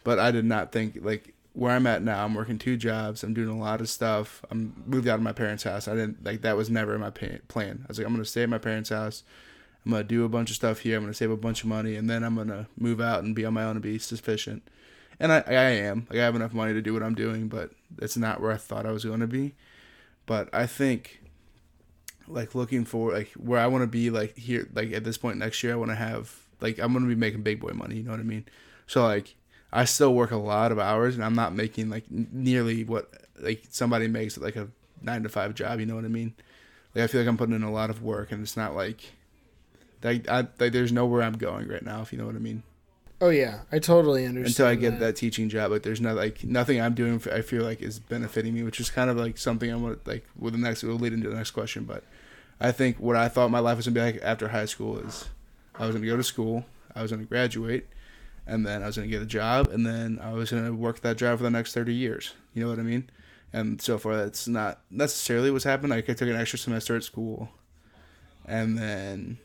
But I did not think like where I'm at now. I'm working two jobs. I'm doing a lot of stuff. I'm moved out of my parents' house. I didn't like that was never my pa- plan. I was like, I'm gonna stay at my parents' house. I'm gonna do a bunch of stuff here. I'm gonna save a bunch of money, and then I'm gonna move out and be on my own and be sufficient. And I, I am like I have enough money to do what I'm doing, but it's not where I thought I was going to be. But I think like looking for like where I want to be like here like at this point next year I want to have like I'm going to be making big boy money, you know what I mean? So like I still work a lot of hours and I'm not making like nearly what like somebody makes like a 9 to 5 job, you know what I mean? Like I feel like I'm putting in a lot of work and it's not like like I like there's nowhere I'm going right now, if you know what I mean. Oh, yeah. I totally understand. Until I get that teaching job, like there's not like nothing I'm doing. For, I feel like is benefiting me, which is kind of like something I'm gonna like. With the next, will lead into the next question, but I think what I thought my life was gonna be like after high school is I was gonna go to school, I was gonna graduate, and then I was gonna get a job, and then I was gonna work that job for the next thirty years. You know what I mean? and so far that's not necessarily what's happened. Like I took an extra semester at school, and then,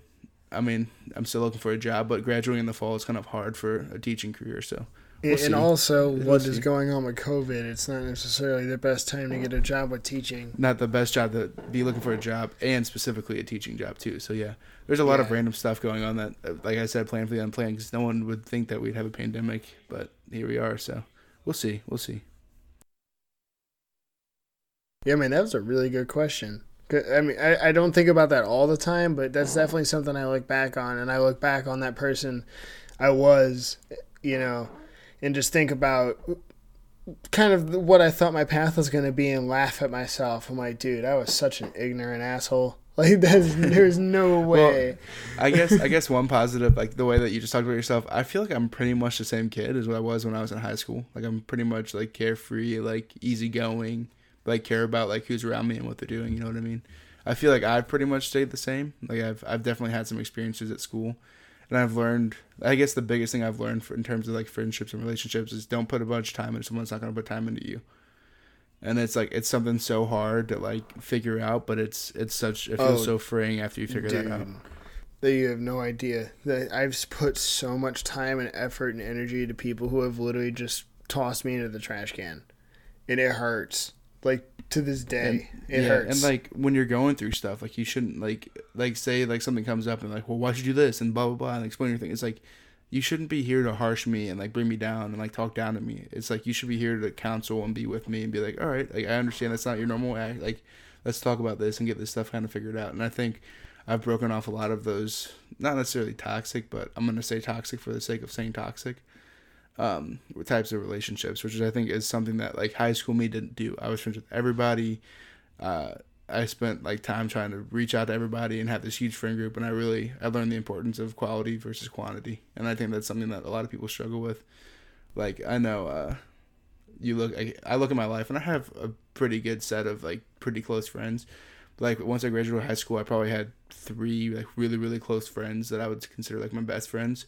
I mean, I'm still looking for a job, but graduating in the fall is kind of hard for a teaching career. So We'll and also, we'll what see. is going on with COVID? It's not necessarily the best time to get a job with teaching. Not the best job to be looking for a job, and specifically a teaching job too. So yeah, there's a lot yeah. of random stuff going on that, uh, like I said, plan for the unplanned. Because no one would think that we'd have a pandemic, but here we are. So we'll see. We'll see. Yeah, man, that was a really good question. I mean, I, I don't think about that all the time, but that's definitely something I look back on, and I look back on that person I was, you know and just think about kind of what I thought my path was going to be and laugh at myself. I'm like, dude, I was such an ignorant asshole. Like there's there's no way. well, I guess I guess one positive, like the way that you just talked about yourself, I feel like I'm pretty much the same kid as what I was when I was in high school. Like I'm pretty much like carefree, like easygoing, like care about like who's around me and what they're doing. You know what I mean? I feel like I've pretty much stayed the same. Like I've I've definitely had some experiences at school and I've learned. I guess the biggest thing I've learned for, in terms of like friendships and relationships is don't put a bunch of time into someone that's not going to put time into you. And it's like it's something so hard to like figure out, but it's it's such it feels oh, so freeing after you figure dude, that out. That you have no idea that I've put so much time and effort and energy to people who have literally just tossed me into the trash can, and it hurts like to this day and, it yeah, hurts. and like when you're going through stuff like you shouldn't like like say like something comes up and like well why should you do this? And blah blah blah and explain your thing. It's like you shouldn't be here to harsh me and like bring me down and like talk down to me. It's like you should be here to counsel and be with me and be like all right like i understand that's not your normal act like let's talk about this and get this stuff kind of figured out. And i think i've broken off a lot of those not necessarily toxic but i'm going to say toxic for the sake of saying toxic um, types of relationships, which is I think is something that like high school me didn't do. I was friends with everybody. Uh, I spent like time trying to reach out to everybody and have this huge friend group, and I really I learned the importance of quality versus quantity, and I think that's something that a lot of people struggle with. Like I know uh, you look I, I look at my life and I have a pretty good set of like pretty close friends. Like once I graduated high school, I probably had three like really really close friends that I would consider like my best friends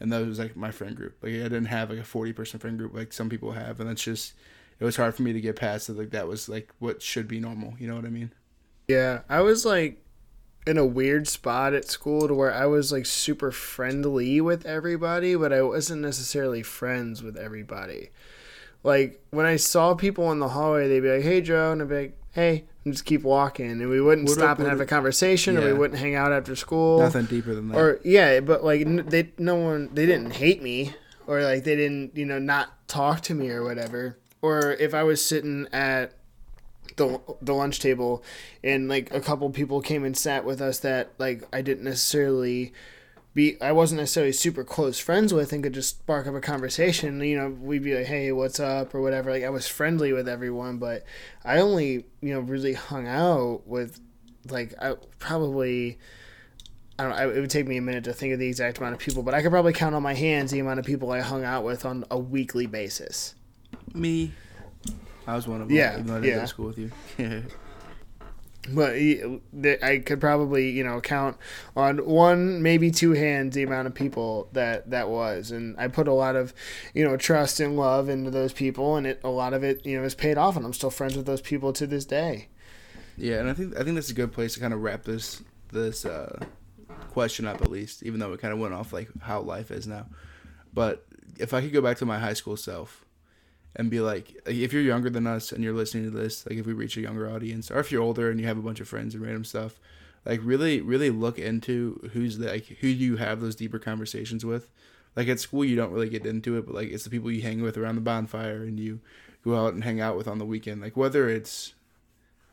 and that was like my friend group. Like I didn't have like a forty person friend group like some people have, and that's just it was hard for me to get past it. Like that was like what should be normal. You know what I mean? Yeah, I was like in a weird spot at school to where I was like super friendly with everybody, but I wasn't necessarily friends with everybody. Like when I saw people in the hallway, they'd be like, "Hey, Joe," and I'd be like, "Hey," and just keep walking, and we wouldn't what stop up, and have a conversation, yeah. or we wouldn't hang out after school. Nothing deeper than that. Or yeah, but like they, no one, they didn't hate me, or like they didn't, you know, not talk to me or whatever. Or if I was sitting at the the lunch table, and like a couple people came and sat with us that like I didn't necessarily be I wasn't necessarily super close friends with and could just spark up a conversation. You know, we'd be like, "Hey, what's up?" or whatever. Like I was friendly with everyone, but I only you know really hung out with like I probably. I don't it would take me a minute to think of the exact amount of people, but I could probably count on my hands the amount of people I hung out with on a weekly basis. Me, I was one of them. Yeah, even though I didn't yeah. go to school with you. but I could probably you know count on one maybe two hands the amount of people that that was. And I put a lot of you know trust and love into those people and it a lot of it you know is paid off and I'm still friends with those people to this day. Yeah and I think I think that's a good place to kind of wrap this this uh, question up at least even though it kind of went off like how life is now. But if I could go back to my high school self and be like, if you're younger than us and you're listening to this, like if we reach a younger audience, or if you're older and you have a bunch of friends and random stuff, like really, really look into who's the, like who you have those deeper conversations with. Like at school, you don't really get into it, but like it's the people you hang with around the bonfire and you go out and hang out with on the weekend. Like whether it's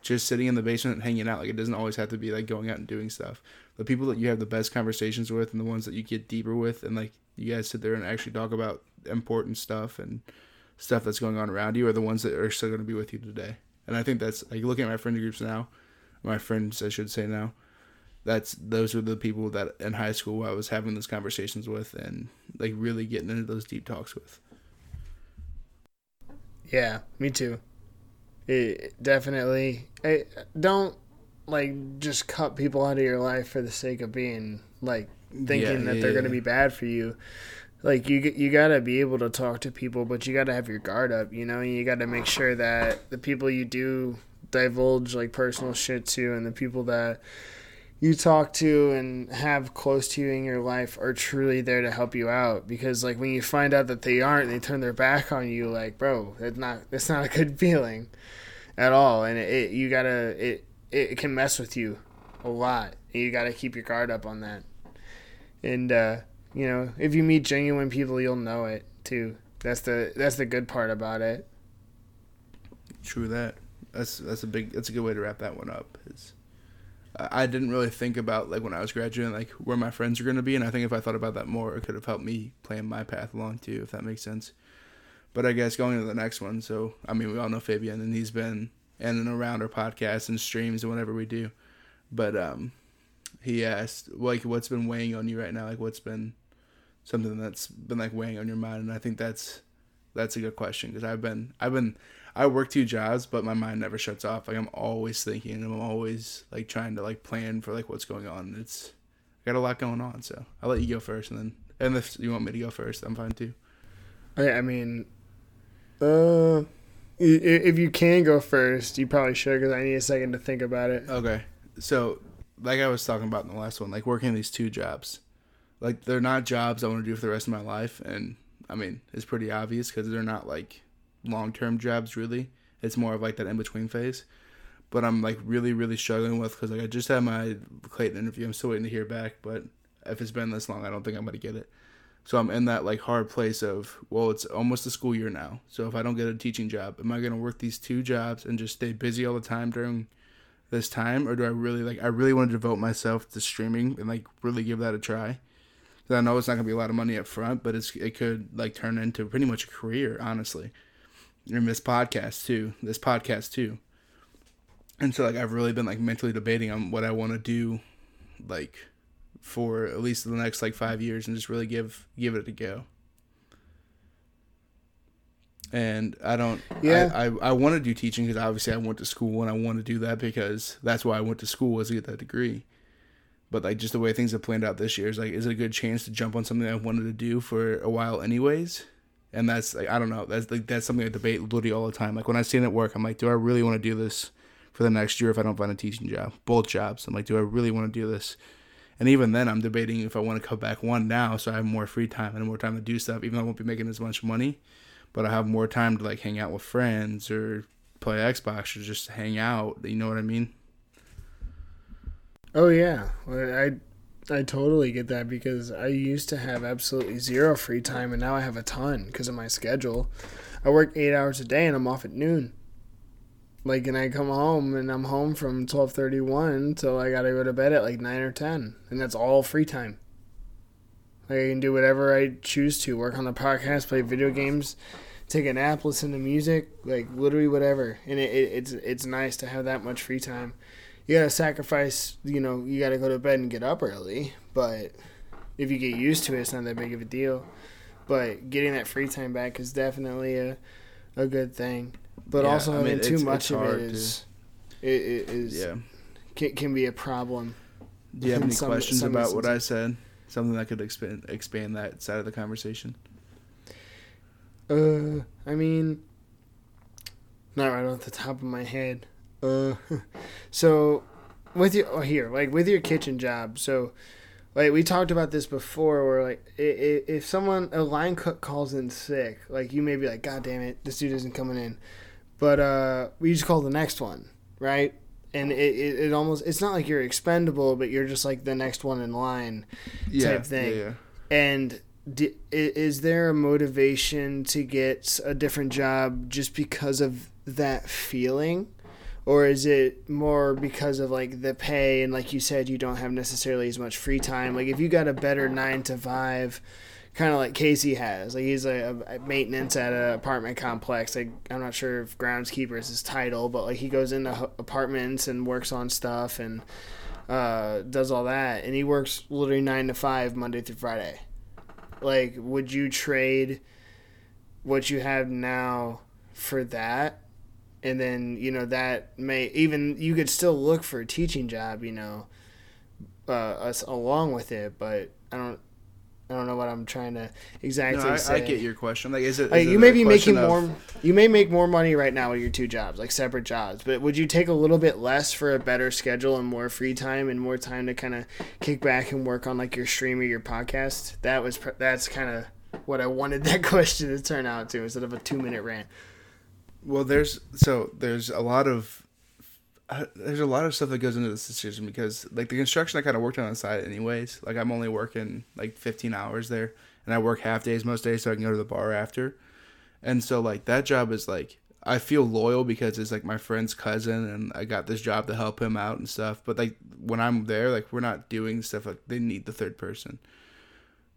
just sitting in the basement and hanging out, like it doesn't always have to be like going out and doing stuff. The people that you have the best conversations with and the ones that you get deeper with, and like you guys sit there and actually talk about important stuff and stuff that's going on around you are the ones that are still going to be with you today. And I think that's like looking at my friend groups now, my friends I should say now. That's those are the people that in high school I was having those conversations with and like really getting into those deep talks with. Yeah, me too. It definitely. I don't like just cut people out of your life for the sake of being like thinking yeah, that yeah, they're yeah. going to be bad for you like you you gotta be able to talk to people, but you gotta have your guard up. You know, you gotta make sure that the people you do divulge like personal shit to, and the people that you talk to and have close to you in your life are truly there to help you out. Because like when you find out that they aren't they turn their back on you like bro that's not that's not a good feeling at all. And it, it you gotta it it can mess with you a lot. You gotta keep your guard up on that. And uh you know if you meet genuine people you'll know it too that's the that's the good part about it true that that's that's a big that's a good way to wrap that one up is I didn't really think about like when I was graduating, like where my friends are to be, and I think if I thought about that more, it could have helped me plan my path along too, if that makes sense. But I guess going to the next one, so I mean, we all know Fabian, and he's been in and around our podcast and streams and whatever we do. But um, he asked like, what's been weighing on you right now? Like, what's been something that's been like weighing on your mind? And I think that's that's a good question because I've been I've been I work two jobs, but my mind never shuts off. Like I'm always thinking, and I'm always like trying to like plan for like what's going on. It's I got a lot going on, so I'll let you go first, and then and if you want me to go first, I'm fine too. I, I mean, uh, if you can go first, you probably should because I need a second to think about it. Okay, so like I was talking about in the last one, like working these two jobs, like they're not jobs I want to do for the rest of my life, and I mean it's pretty obvious because they're not like long term jobs really. It's more of like that in between phase. But I'm like really really struggling with because like I just had my Clayton interview. I'm still waiting to hear back, but if it's been this long, I don't think I'm gonna get it. So I'm in that like hard place of well, it's almost a school year now. So if I don't get a teaching job, am I gonna work these two jobs and just stay busy all the time during this time, or do I really like I really want to devote myself to streaming and like really give that a try? Because I know it's not gonna be a lot of money up front, but it's it could like turn into pretty much a career, honestly and this podcast too. This podcast too. And so like I've really been like mentally debating on what I want to do, like for at least the next like five years, and just really give give it a go. And I don't. Yeah. I I, I want to do teaching because obviously I went to school and I want to do that because that's why I went to school was to get that degree. But like just the way things have planned out this year is like is it a good chance to jump on something I wanted to do for a while anyways? and that's like I don't know. That's like that's something I debate literally all the time. Like when I it at work, I'm like, do I really want to do this for the next year if I don't find a teaching job? Both jobs. I'm like, do I really want to do this? And even then, I'm debating if I want to cut back one now, so I have more free time and more time to do stuff. Even though I won't be making as much money, but I have more time to like hang out with friends or play Xbox or just hang out. You know what I mean? Oh yeah, I I totally get that because I used to have absolutely zero free time and now I have a ton because of my schedule. I work eight hours a day and I'm off at noon. Like, and I come home and I'm home from twelve thirty one till I gotta go to bed at like nine or ten, and that's all free time. Like, I can do whatever I choose to. Work on the podcast, play video games, take a nap, listen to music, like literally whatever. And it, it, it's it's nice to have that much free time you gotta sacrifice. You know, you gotta go to bed and get up early. But if you get used to it, it's not that big of a deal. But getting that free time back is definitely a a good thing. But yeah, also I mean, having too much of it is to, it, it is yeah can, can be a problem. Do you have any some, questions some about what I said? Something that could expand expand that side of the conversation. Uh, I mean, not right off the top of my head. Uh, so with your oh, here, like with your kitchen job, so like we talked about this before, where like if, if someone a line cook calls in sick, like you may be like, God damn it, this dude isn't coming in, but uh, we just call the next one, right? And it, it, it almost it's not like you're expendable, but you're just like the next one in line yeah, type thing. Yeah, yeah. And d- is there a motivation to get a different job just because of that feeling? Or is it more because of like the pay? And like you said you don't have necessarily as much free time. Like if you got a better nine to five kind of like casey has like he's a, a maintenance at an apartment complex. Like i'm not sure if groundskeeper is his title but like he goes into apartments and works on stuff and uh, does all that. And he works literally nine to five monday through friday. Like would you trade what you have now for that and then you know that may even you could still look for a teaching job you know uh, us along with it but i don't I don't know what I'm trying to exactly No, I, say. I get your question. Like, is it? Like, is you it may be making of- more. You may make more money right now with your two jobs, like separate jobs. But would you take a little bit less for a better schedule and more free time and more time to kind of kick back and work on like your stream or your podcast? That was pr- that's kind of what I wanted that question to turn out to instead of a two minute rant. Well, there's so there's a lot of uh, there's a lot of stuff that goes into this decision because like the construction I kind of worked on the side anyways. Like I'm only working like 15 hours there, and I work half days most days so I can go to the bar after. And so like that job is like I feel loyal because it's like my friend's cousin and I got this job to help him out and stuff. But like when I'm there, like we're not doing stuff like they need the third person.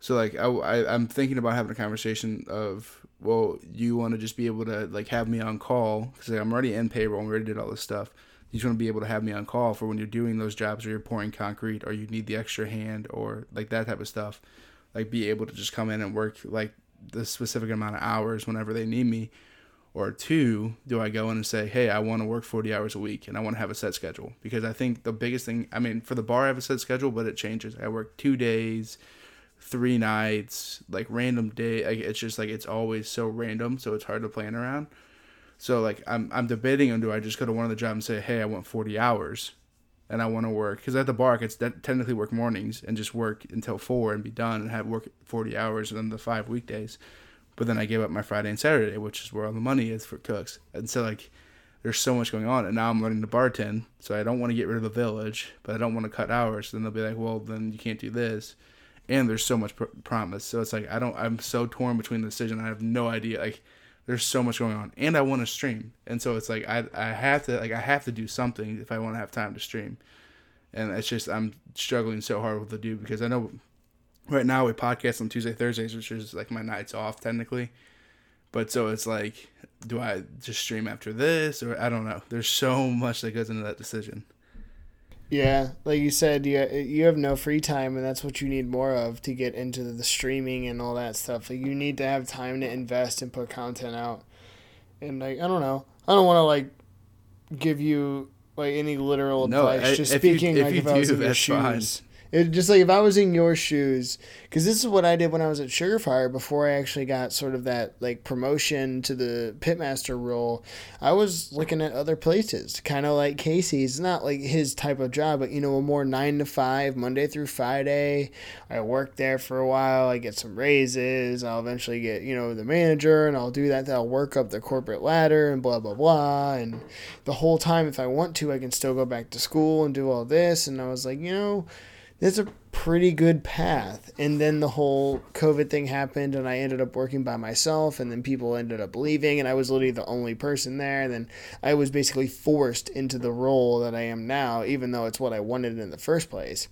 So like I, I I'm thinking about having a conversation of well you want to just be able to like have me on call because like, I'm already in payroll and we already did all this stuff. You just want to be able to have me on call for when you're doing those jobs or you're pouring concrete or you need the extra hand or like that type of stuff. Like be able to just come in and work like the specific amount of hours whenever they need me. Or two, do I go in and say, hey, I want to work 40 hours a week and I want to have a set schedule? Because I think the biggest thing, I mean, for the bar, I have a set schedule, but it changes. I work two days, three nights, like random day. Like, it's just like it's always so random, so it's hard to plan around. So like I'm I'm debating on do I just go to one of the jobs and say, hey, I want 40 hours, and I want to work because at the bar I could st- technically work mornings and just work until four and be done and have work 40 hours and then the five weekdays. But then I gave up my Friday and Saturday, which is where all the money is for cooks. And so like there's so much going on and now I'm learning to bartend. So I don't want to get rid of the village, but I don't want to cut hours. Then they'll be like, "Well, then you can't do this." And there's so much pr- promise. So it's like I don't I'm so torn between the decision. I have no idea like there's so much going on and I want to stream. And so it's like I I have to like I have to do something if I want to have time to stream. And it's just I'm struggling so hard with the do because I know right now we podcast on Tuesday, Thursdays, which is like my nights off technically. But so it's like, do I just stream after this or I don't know. There's so much that goes into that decision. Yeah, like you said, you you have no free time, and that's what you need more of to get into the streaming and all that stuff. Like you need to have time to invest and put content out. And like I don't know, I don't want to like give you like any literal No, advice. I- Just you- speaking like you if I was do, in your that's fine. It, just like if I was in your shoes, because this is what I did when I was at Sugarfire before I actually got sort of that like promotion to the pitmaster role. I was looking at other places, kind of like Casey's, not like his type of job, but you know, a more nine to five, Monday through Friday. I work there for a while. I get some raises. I'll eventually get you know the manager, and I'll do that. I'll work up the corporate ladder and blah blah blah. And the whole time, if I want to, I can still go back to school and do all this. And I was like, you know it's a pretty good path. And then the whole COVID thing happened, and I ended up working by myself, and then people ended up leaving, and I was literally the only person there. And then I was basically forced into the role that I am now, even though it's what I wanted in the first place.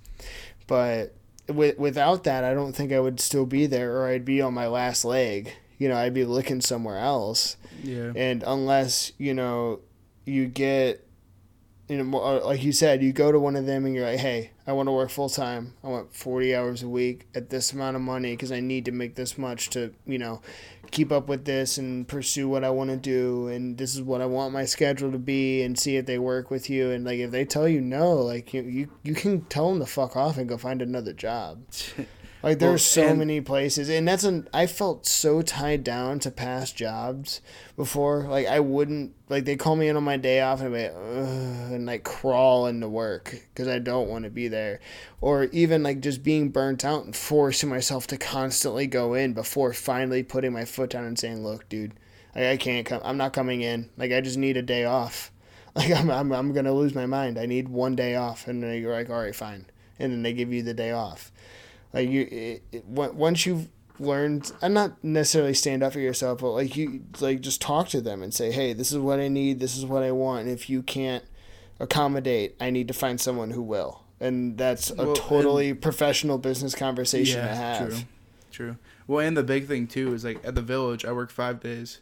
But with, without that, I don't think I would still be there, or I'd be on my last leg. You know, I'd be looking somewhere else. Yeah. And unless, you know, you get, you know, uh, like you said, you go to one of them and you're like, hey, I want to work full time. I want 40 hours a week at this amount of money because I need to make this much to, you know, keep up with this and pursue what I want to do. And this is what I want my schedule to be and see if they work with you. And like, if they tell you no, like, you, you, you can tell them to fuck off and go find another job. Like there's Well, so and- many places, and that's an. I felt so tied down to past jobs before. Like I wouldn't like they call me in on my day off and I'd be like, "Ugh," and like crawl into work because I don't want to be there, or even like just being burnt out and forcing myself to constantly go in before finally putting my foot down and saying, "Look, dude, like, I can't come. I'm not coming in. Like I just need a day off. Like I'm I'm I'm gonna lose my mind. I need one day off." And then you're like, "All right, fine," and then they give you the day off like you it, it, once you've learned and not necessarily stand up for yourself but like you like just talk to them and say hey this is what i need this is what i want and if you can't accommodate i need to find someone who will and that's a Well, totally professional business conversation to have True. True. Well, and the big thing too is like at the village, I work five days,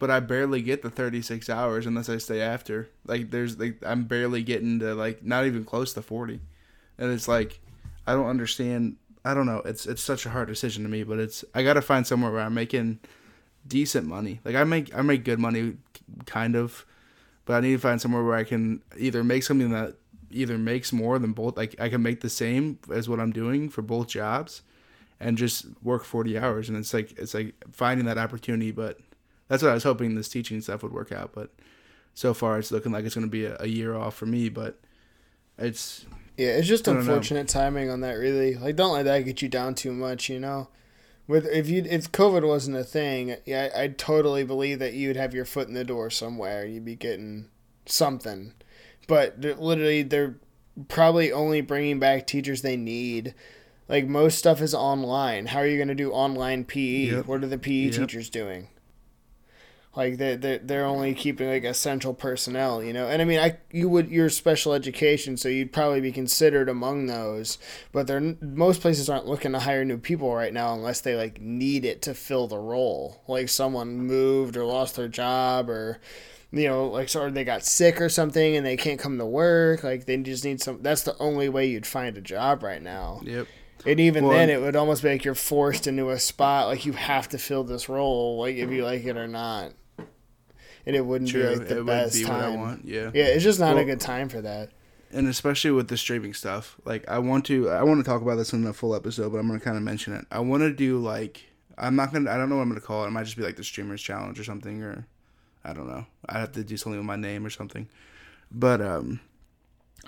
but I barely get the thirty six hours unless I stay after. Like there's like I'm barely getting to like not even close to forty, and it's like I don't understand. I don't know. It's it's such a hard decision to me, but it's I got to find somewhere where I'm making decent money. Like I make I make good money, kind of, but I need to find somewhere where I can either make something that either makes more than both. Like I can make the same as what I'm doing for both jobs, and just work 40 hours and it's like it's like finding that opportunity but that's what i was hoping this teaching stuff would work out but so far it's looking like it's to be a, a year off for me but it's Yeah, it's just don't know. unfortunate timing on that. Really, like don't let that get you down too much. You know, with if you if COVID wasn't a thing, yeah, I, I totally believe that you'd have your foot in the door somewhere. You'd be getting something, but they're, literally they're probably only bringing back teachers they need. Like most stuff is online. How are you going to do online PE? Yep. What are the PE Yep. teachers doing? Like they they they're only keeping like essential personnel, you know. And I mean, I you would you're special education, so you'd probably be considered among those. But they're most places aren't looking to hire new people right now unless they like need it to fill the role. Like someone moved or lost their job or you know, like or they got sick or something and they can't come to work. Like they just need some. That's the only way you'd find a job right now. yep And even Well, then, it would almost be like you're forced into a spot. Like you have to fill this role, like if you like it or not. And it wouldn't true be like the it best be time. want yeah. Yeah, it's just not a good time for that. and especially with the streaming stuff like i want to i want to talk about this in a full episode but i'm going to kind of mention it. I want to do like i'm not gonna i don't know what i'm gonna call it. It might just be like the streamers challenge or something or i don't know. I have to do something with my name or something. But um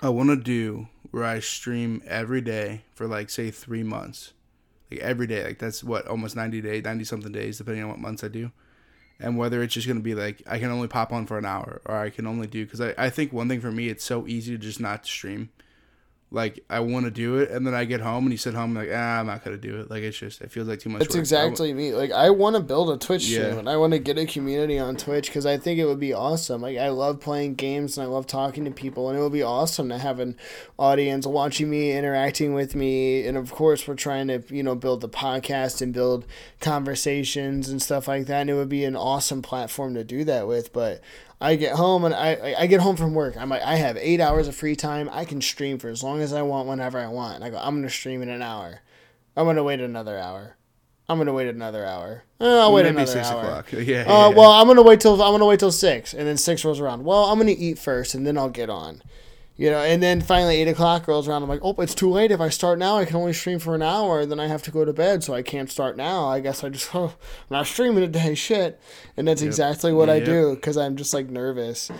i want to do where i stream every day for like say three months. Like every day like that's what almost 90 days 90 something days depending on what months i do and whether it's just going to be like i can only pop on for an hour or i can only do because I, I think one thing for me it's so easy to just not stream like i want to do it and then i get home and you sit home like ah i'm not going to do it like it's just it feels like too much That's work. exactly me. Like I want to build a Twitch Yeah. stream and I want to get a community on Twitch because I think it would be awesome. Like I love playing games and I love talking to people and it would be awesome to have an audience watching me, interacting with me, and of course we're trying to you know build the podcast and build conversations and stuff like that. And it would be an awesome platform to do that with, but. I get home and I I get home from work. I'm like I have eight hours of free time. I can stream for as long as I want, whenever I want. And I go I'm gonna stream in an hour. I'm gonna wait another hour. I'm gonna wait another hour. Uh, I'll wait Maybe another six hour. o'clock yeah, yeah, Uh, yeah. well, I'm gonna wait till I'm gonna wait till six, and then six rolls around. Well, I'm gonna eat first, and then I'll get on. You know, and then finally eight o'clock rolls around. I'm like, oh, it's too late. If I start now, I can only stream for an hour. Then I have to go to bed, so I can't start now. I guess I just, oh, I'm not streaming today. Shit, and that's Yep. exactly what I do because I'm just like nervous.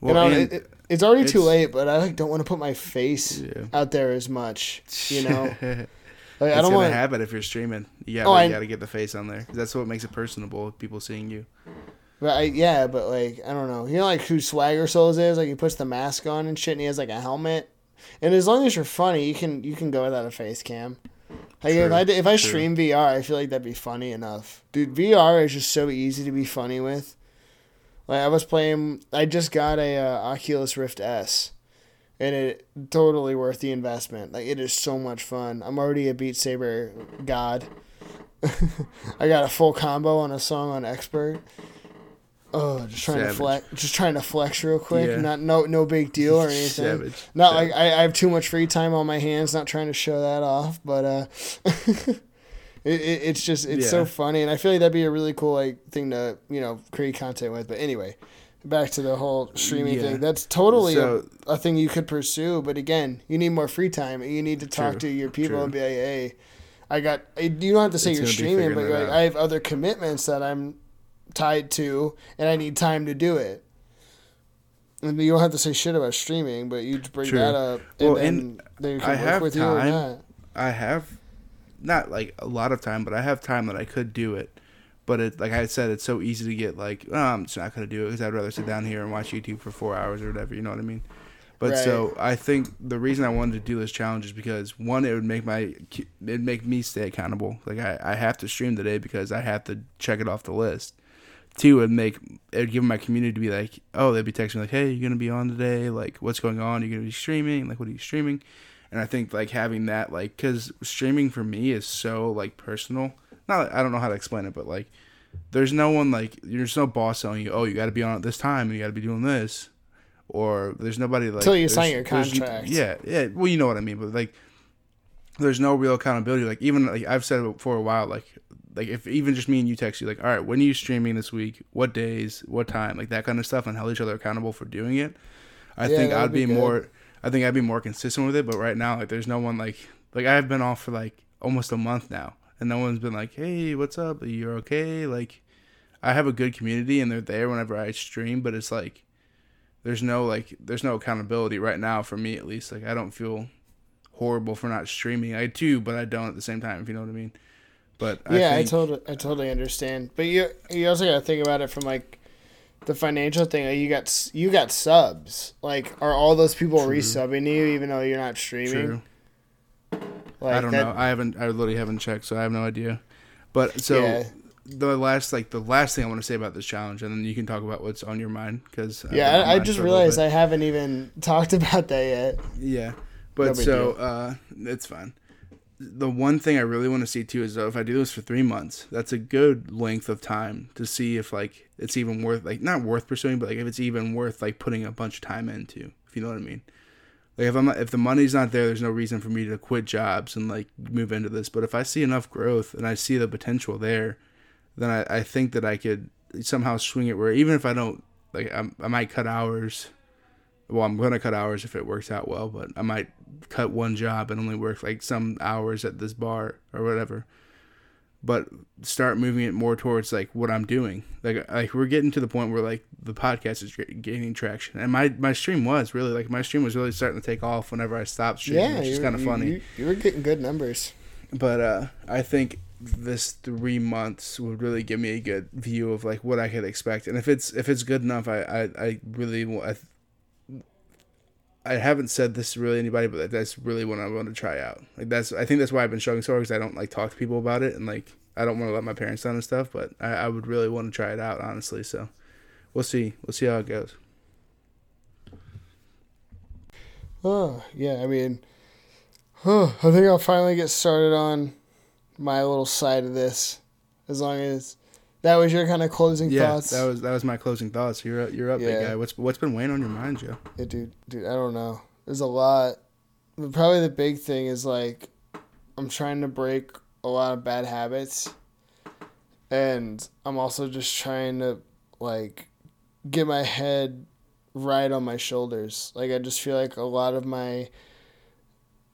well, you know, it, it, it's already too late, but I like don't want to put my face Yeah. out there as much. You know, it's I don't gonna want. happen if you're streaming you Oh, you gotta get the face on there that's what makes it personable people seeing you But I, yeah, but like I don't know. You know, like who Swagger Souls is? Like he puts the mask on and shit, and he has like a helmet. And as long as you're funny, you can you can go without a face cam. Like if I if I true. stream VR, I feel like that'd be funny enough. Dude, VR is just so easy to be funny with. Like I was playing, I just got a uh, Oculus Rift S, and it totally worth the investment. Like it is so much fun. I'm already a Beat Saber god. I got a full combo on a song on Expert. Oh, just trying Savage. to flex, just trying to flex real quick. Yeah. Not no no big deal or anything. Savage. Not Savage. like I, I have too much free time on my hands. Not trying to show that off, but uh, it, it, it's just it's so funny, and I feel like that'd be a really cool like thing to you know create content with. But anyway, back to the whole streaming Yeah. thing. That's totally So- a, a thing you could pursue, but again, you need more free time. You need to talk True, to your people true. and be like, hey. I got. You don't have to say It's you're streaming, but figuring you're that like. I have other commitments that I'm tied to, and I need time to do it. And you don't have to say shit about streaming, but you bring True. that up, and Well, then and they can I work have with you or time. not. I have not like a lot of time, but I have time that I could do it. But it, like I said, it's so easy to get like, oh, I'm just not gonna do it because I'd rather sit down here and watch YouTube for four hours or whatever. You know what I mean? But so I think the reason I wanted to do this challenge is because one, it would make my it make me stay accountable. Like I, I have to stream today because I have to check it off the list. Two, it'd make it'd give my community to be like, oh, they'd be texting like, hey, you're gonna be on today? Like, what's going on? You're you gonna be streaming? Like, what are you streaming? And I think like having that like, cause streaming for me is so like personal. Not I don't know how to explain it, but like, there's no one like there's no boss telling you, oh, you got to be on at this time and you got to be doing this, or there's nobody like Till you sign your contract. Yeah, yeah. Well, you know what I mean, but like, there's no real accountability. Like even like I've said it for a while, like like if even just me and you text you like, all right, when are you streaming this week? What days? What time? Like that kind of stuff, and held each other accountable for doing it. I Yeah, think I'd be, be more. I think I'd be more consistent with it. But right now, like, there's no one like like I've been off for like almost a month now, and no one's been like, "Hey, what's up? you're okay?" Like, I have a good community, and they're there whenever I stream, but it's like, there's no like, there's no accountability right now for me at least. Like, I don't feel horrible for not streaming. I do, but I don't at the same time. If you know what I mean. But yeah, I, I totally, I totally understand. But you, you also got to think about it from like the financial thing. You got, you got subs. Like, are all those people True. resubbing you even though you're not streaming? True. Like I don't that, know. I haven't. I literally haven't checked, so I have no idea. But so Yeah. the last, like the last thing I want to say about this challenge, and then you can talk about what's on your mind because Yeah, I, I just realized I haven't even talked about that yet. Yeah, but No big so uh, it's fine. The one thing I really want to see too is if I do this for three months, that's a good length of time to see if like it's even worth like not worth pursuing, but like if it's even worth like putting a bunch of time into. If you know what I mean. Like if I'm if the money's not there, there's no reason for me to quit jobs and like move into this. But if I see enough growth and I see the potential there, then I, I think that I could somehow swing it where even if I don't like I, I might cut hours well, I'm gonna cut hours if it works out well, but I might cut one job and only work like some hours at this bar or whatever. But start moving it more towards like what I'm doing. Like like we're getting to the point where like the podcast is gaining traction, and my my stream was really like my stream was really starting to take off whenever I stopped streaming, Yeah, which is kind of funny. You, you were getting good numbers. But uh, I think this three months would really give me a good view of like what I could expect, and if it's if it's good enough, I I, I really I, I haven't said this to really anybody, but that's really what I want to try out. Like that's I think that's why I've been struggling so hard because I don't like talk to people about it, and like I don't want to let my parents down and stuff. But I, I would really want to try it out honestly. So we'll see we'll see how it goes. Oh, yeah, I mean, huh, I think I'll finally get started on my little side of this. As long as that was your kind of closing Yeah, thoughts. that was that was my closing thoughts. You're up, you're up, big guy. What's what's been weighing on your mind, Joe? Yeah, dude, dude, I don't know. There's a lot. But probably the big thing is like, I'm trying to break a lot of bad habits, and I'm also just trying to like get my head right on my shoulders. Like I just feel like a lot of my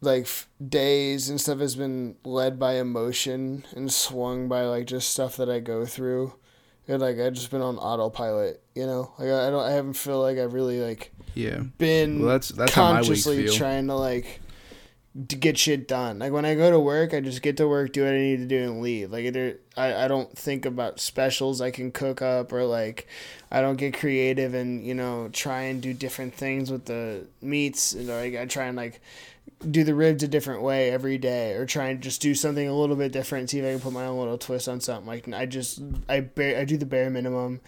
like f- days and stuff has been led by emotion and swung by like just stuff that I go through. And like I've just been on autopilot, you know. Like I I don't, I haven't feel like I've really like Yeah. been Well, that's that's how my weeks consciously trying to like to get shit done. Like when I go to work, I just get to work, do what I need to do, and leave. Like either I, I don't think about specials I can cook up or like I don't get creative and you know try and do different things with the meats. And like I try and like do the ribs a different way every day or try and just do something a little bit different see if i can put my own little twist on something. Like i just i bare, i do the bare minimum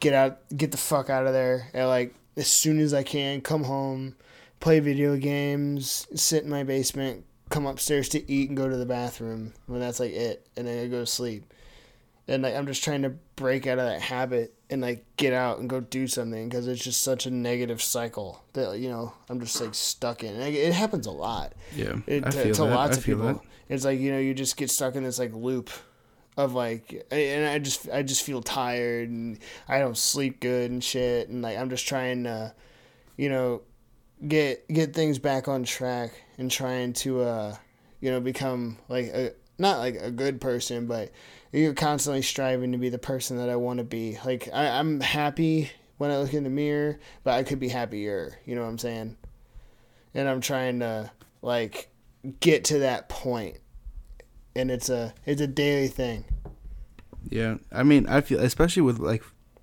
get out get the fuck out of there and like as soon as i can come home play video games sit in my basement come upstairs to eat and go to the bathroom when that's like it and then i go to sleep. And like i'm just trying to break out of that habit and like get out and go do something because it's just such a negative cycle that you know i'm just like stuck in it happens a lot Yeah, it, I to, feel to that. lots I of people that. it's like you know you just get stuck in this like loop of like and i just i just feel tired and i don't sleep good and shit and like i'm just trying to you know get get things back on track and trying to uh you know become like a not like a good person but you're constantly striving to be the person that i want to be like I, i'm happy when i look in the mirror but i could be happier you know what i'm saying and i'm trying to like get to that point and it's a it's a daily thing Yeah, I mean, I feel especially with like,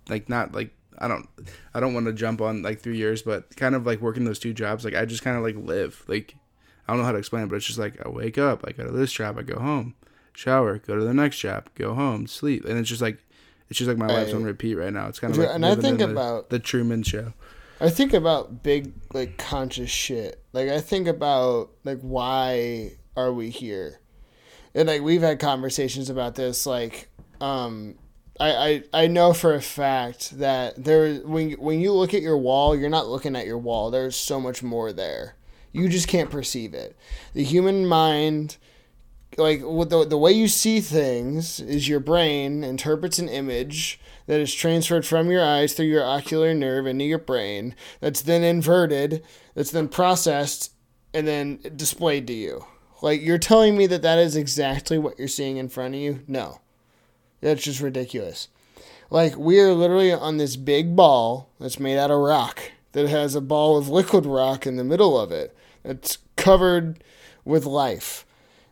like not like I don't, I don't want to jump on like three years, but kind of like working those two jobs. Like I just kind of like live. Like I don't know how to explain it, but it's just like I wake up, I go to this job, I go home, shower, go to the next job, go home, sleep, and it's just like, it's just like my life's on repeat right now. It's kind of like and I think in the- about- the Truman Show. I think about big like conscious shit. Like I think about like why are we here? And like we've had conversations about this like um I, I, I know for a fact that there when when you look at your wall, you're not looking at your wall. There's so much more there. You just can't perceive it. The human mind like the, the way you see things is your brain interprets an image that is transferred from your eyes through your ocular nerve into your brain that's then inverted that's then processed and then displayed to you Like you're telling me that that is exactly what you're seeing in front of you? No. That's just ridiculous. Like we are literally on this big ball that's made out of rock that has a ball of liquid rock in the middle of it. It's covered with life.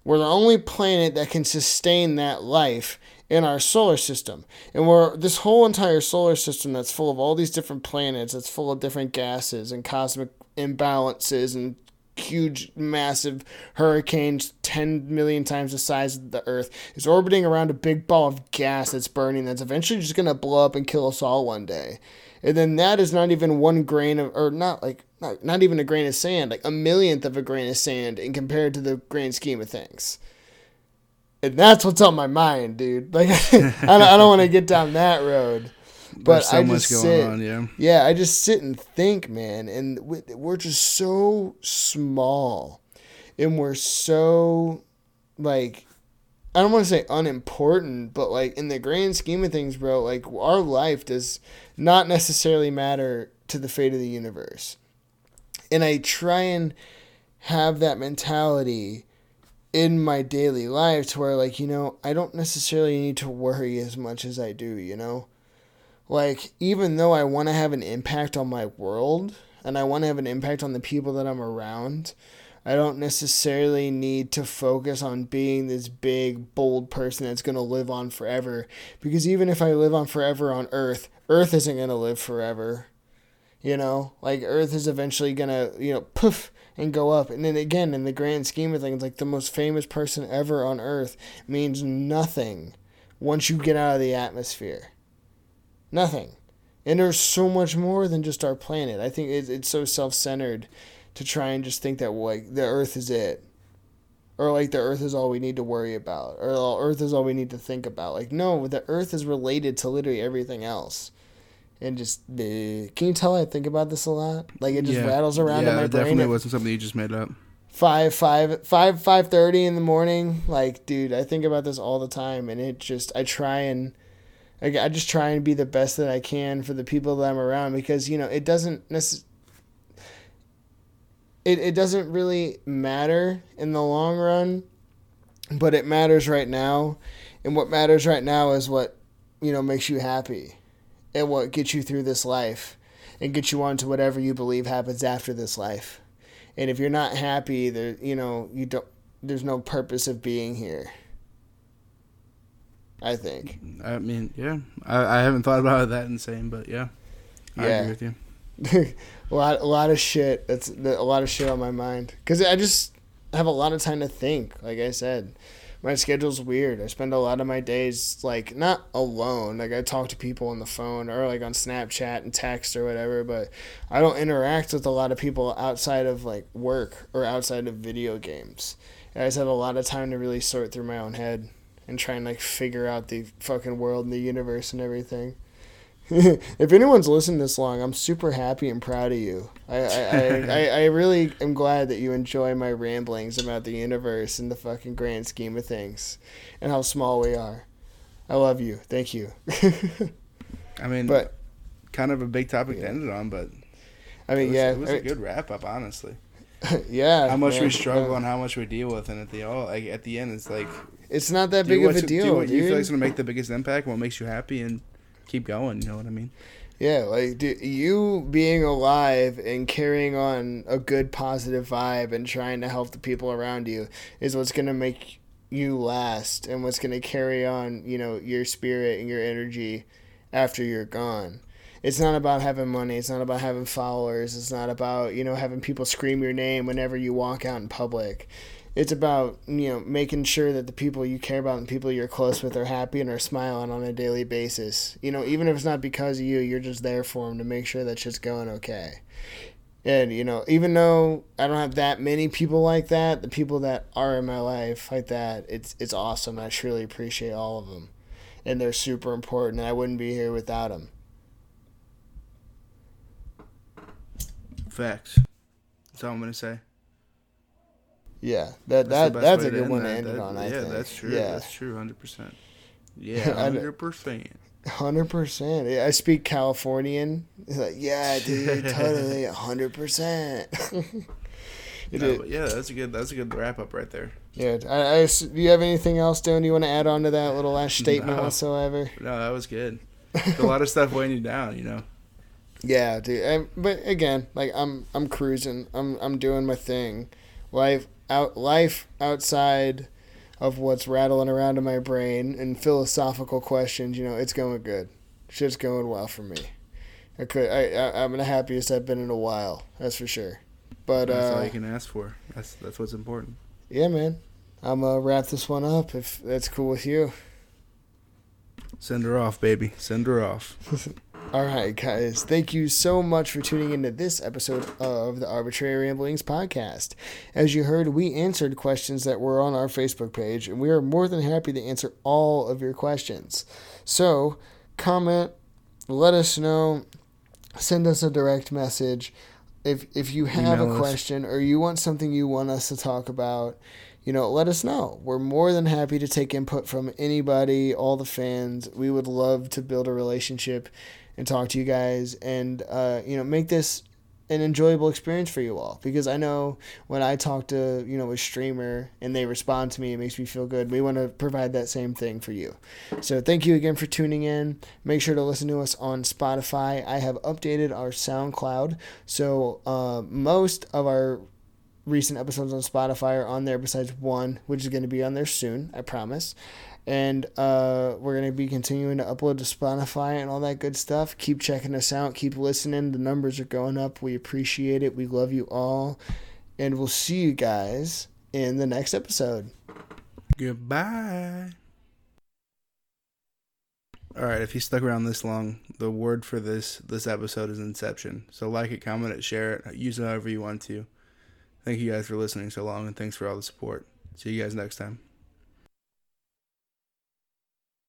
We're the only planet that can sustain that life in our solar system. And we're this whole entire solar system that's full of all these different planets, that's full of different gases and cosmic imbalances and huge, massive hurricanes, 10 million times the size of the Earth, is orbiting around a big ball of gas that's burning, that's eventually just going to blow up and kill us all one day. And then that is not even one grain of, or not like, not, not even a grain of sand, like a millionth of a grain of sand in compared to the grand scheme of things. And that's what's on my mind, dude. Like, I don't, I don't want to get down that road. But so I much just going sit, on, yeah. yeah, I just sit and think, man, and we're just so small, and we're so like I don't want to say unimportant, but like in the grand scheme of things, bro, like our life does not necessarily matter to the fate of the universe, and I try and have that mentality in my daily life to where like you know I don't necessarily need to worry as much as I do, you know? Like even though I want to have an impact on my world and I want to have an impact on the people that I'm around, I don't necessarily need to focus on being this big bold person that's going to live on forever because even if I live on forever on earth, earth isn't going to live forever. You know, like earth is eventually going to, you know, poof and go up. And then again, in the grand scheme of things, like the most famous person ever on earth means nothing once you get out of the atmosphere. Nothing. And there's so much more than just our planet. I think it's, it's so self centered to try and just think that, like, the Earth is it. Or, like, the Earth is all we need to worry about. Or, "Oh, Earth is all we need to think about. Like, no, the Earth is related to literally everything else. And just, eh, can you tell I think about this a lot? Like, it just yeah. rattles around yeah, in my it brain. definitely wasn't something you just made up. five five five five thirty in the morning like dude i think about this all the time and it just i try and I, I just try and be the best that i can for the people that i'm around because you know it doesn't necess- it, it doesn't really matter in the long run but it matters right now and what matters right now is what you know makes you happy and what gets you through this life and gets you on to whatever you believe happens after this life and if you're not happy there you know you don't there's no purpose of being here i think I mean, yeah, I, I haven't thought about that insane, but yeah, I Yeah. agree with you. A lot a lot of shit that's a lot of shit on my mind. Cuz i just have a lot of time to think like i said. My schedule's weird. I spend a lot of my days like not alone. Like i talk to people on the phone or like on snapchat and text or whatever but i don't interact with a lot of people outside of like work or outside of video games. I just have a lot of time to really sort through my own head and try and like figure out the fucking world and the universe and everything if anyone's listened this long, I'm super happy and proud of you. I, I, I, I, I really am glad that you enjoy my ramblings about the universe and the fucking grand scheme of things and how small we are. I love you. Thank you. I mean, but kind of a big topic Yeah. to end it on, but I it mean, was, yeah, it was a good wrap up, honestly. yeah. How much we struggle Uh, and how much we deal with, and at the all, like at the end, it's like It's not that big of a you- do deal, what you feel like dude. is gonna make the biggest impact, what makes you happy, and keep going. You know what I mean? Yeah, like you being alive and carrying on a good positive vibe and trying to help the people around you is what's gonna make you last and what's gonna carry on, you know, your spirit and your energy after you're gone. It's not about having money. It's not about having followers. It's not about you know having people scream your name whenever you walk out in public. It's about you know making sure that the people you care about and people you're close with are happy and are smiling on a daily basis. You know, even if it's not because of you, you're just there for them to make sure that shit's going okay. And you know, even though I don't have that many people like that, the people that are in my life like that, it's it's awesome. I truly appreciate all of them, and they're super important. And I wouldn't be here without them. Facts. That's all I'm gonna say. Yeah, that That's that that's a good end one to that. end it That- on. I yeah, think. that's true. Yeah, That's true. Hundred percent. Yeah, hundred percent. hundred percent. I speak Californian. It's like, yeah, dude, totally, hundred percent. No, yeah, that's a good that's a good wrap up right there. yeah. I, I do you have anything else, Dylan? You want to add on to that little last statement No. whatsoever? No, that was good. a lot of stuff weighing you down, you know. Yeah, dude. I, but again, like I'm I'm cruising. I'm I'm doing my thing. Life out life outside of what's rattling around in my brain and philosophical questions, you know, it's going good. Shit's going well for me. I could I, I I'm the happiest I've been in a while. That's for sure. But That's all uh you can ask for. That's that's what's important. yeah, man. I'm gonna wrap this one up if that's cool with you. Send her off, baby. Send her off. All right, guys. Thank you so much for tuning into this episode of the Arbitrary Ramblings podcast. As you heard, we answered questions that were on our Facebook page, and we are more than happy to answer all of your questions. So, comment, let us know, send us a direct message. If if you have Email a us. question or you want something you want us to talk about, you know, let us know. We're more than happy to take input from anybody, all the fans. We would love to build a relationship and talk to you guys and uh, you know make this an enjoyable experience for you all. Because I know when I talk to you know a streamer and they respond to me it makes me feel good. We want to provide that same thing for you. So thank you again for tuning in. Make sure to listen to us on Spotify. I have updated our SoundCloud. So uh, most of our recent episodes on Spotify are on there besides one which is going to be on there soon I promise and uh, we're going to be continuing to upload to Spotify and all that good stuff. Keep checking us out. Keep listening. The numbers are going up. We appreciate it. We love you all. And we'll see you guys in the next episode. Goodbye. All right, if you stuck around this long, the word for this this episode is Inception. So like it, comment it, share it, use it however you want to. Thank you guys for listening so long, and thanks for all the support. See you guys next time.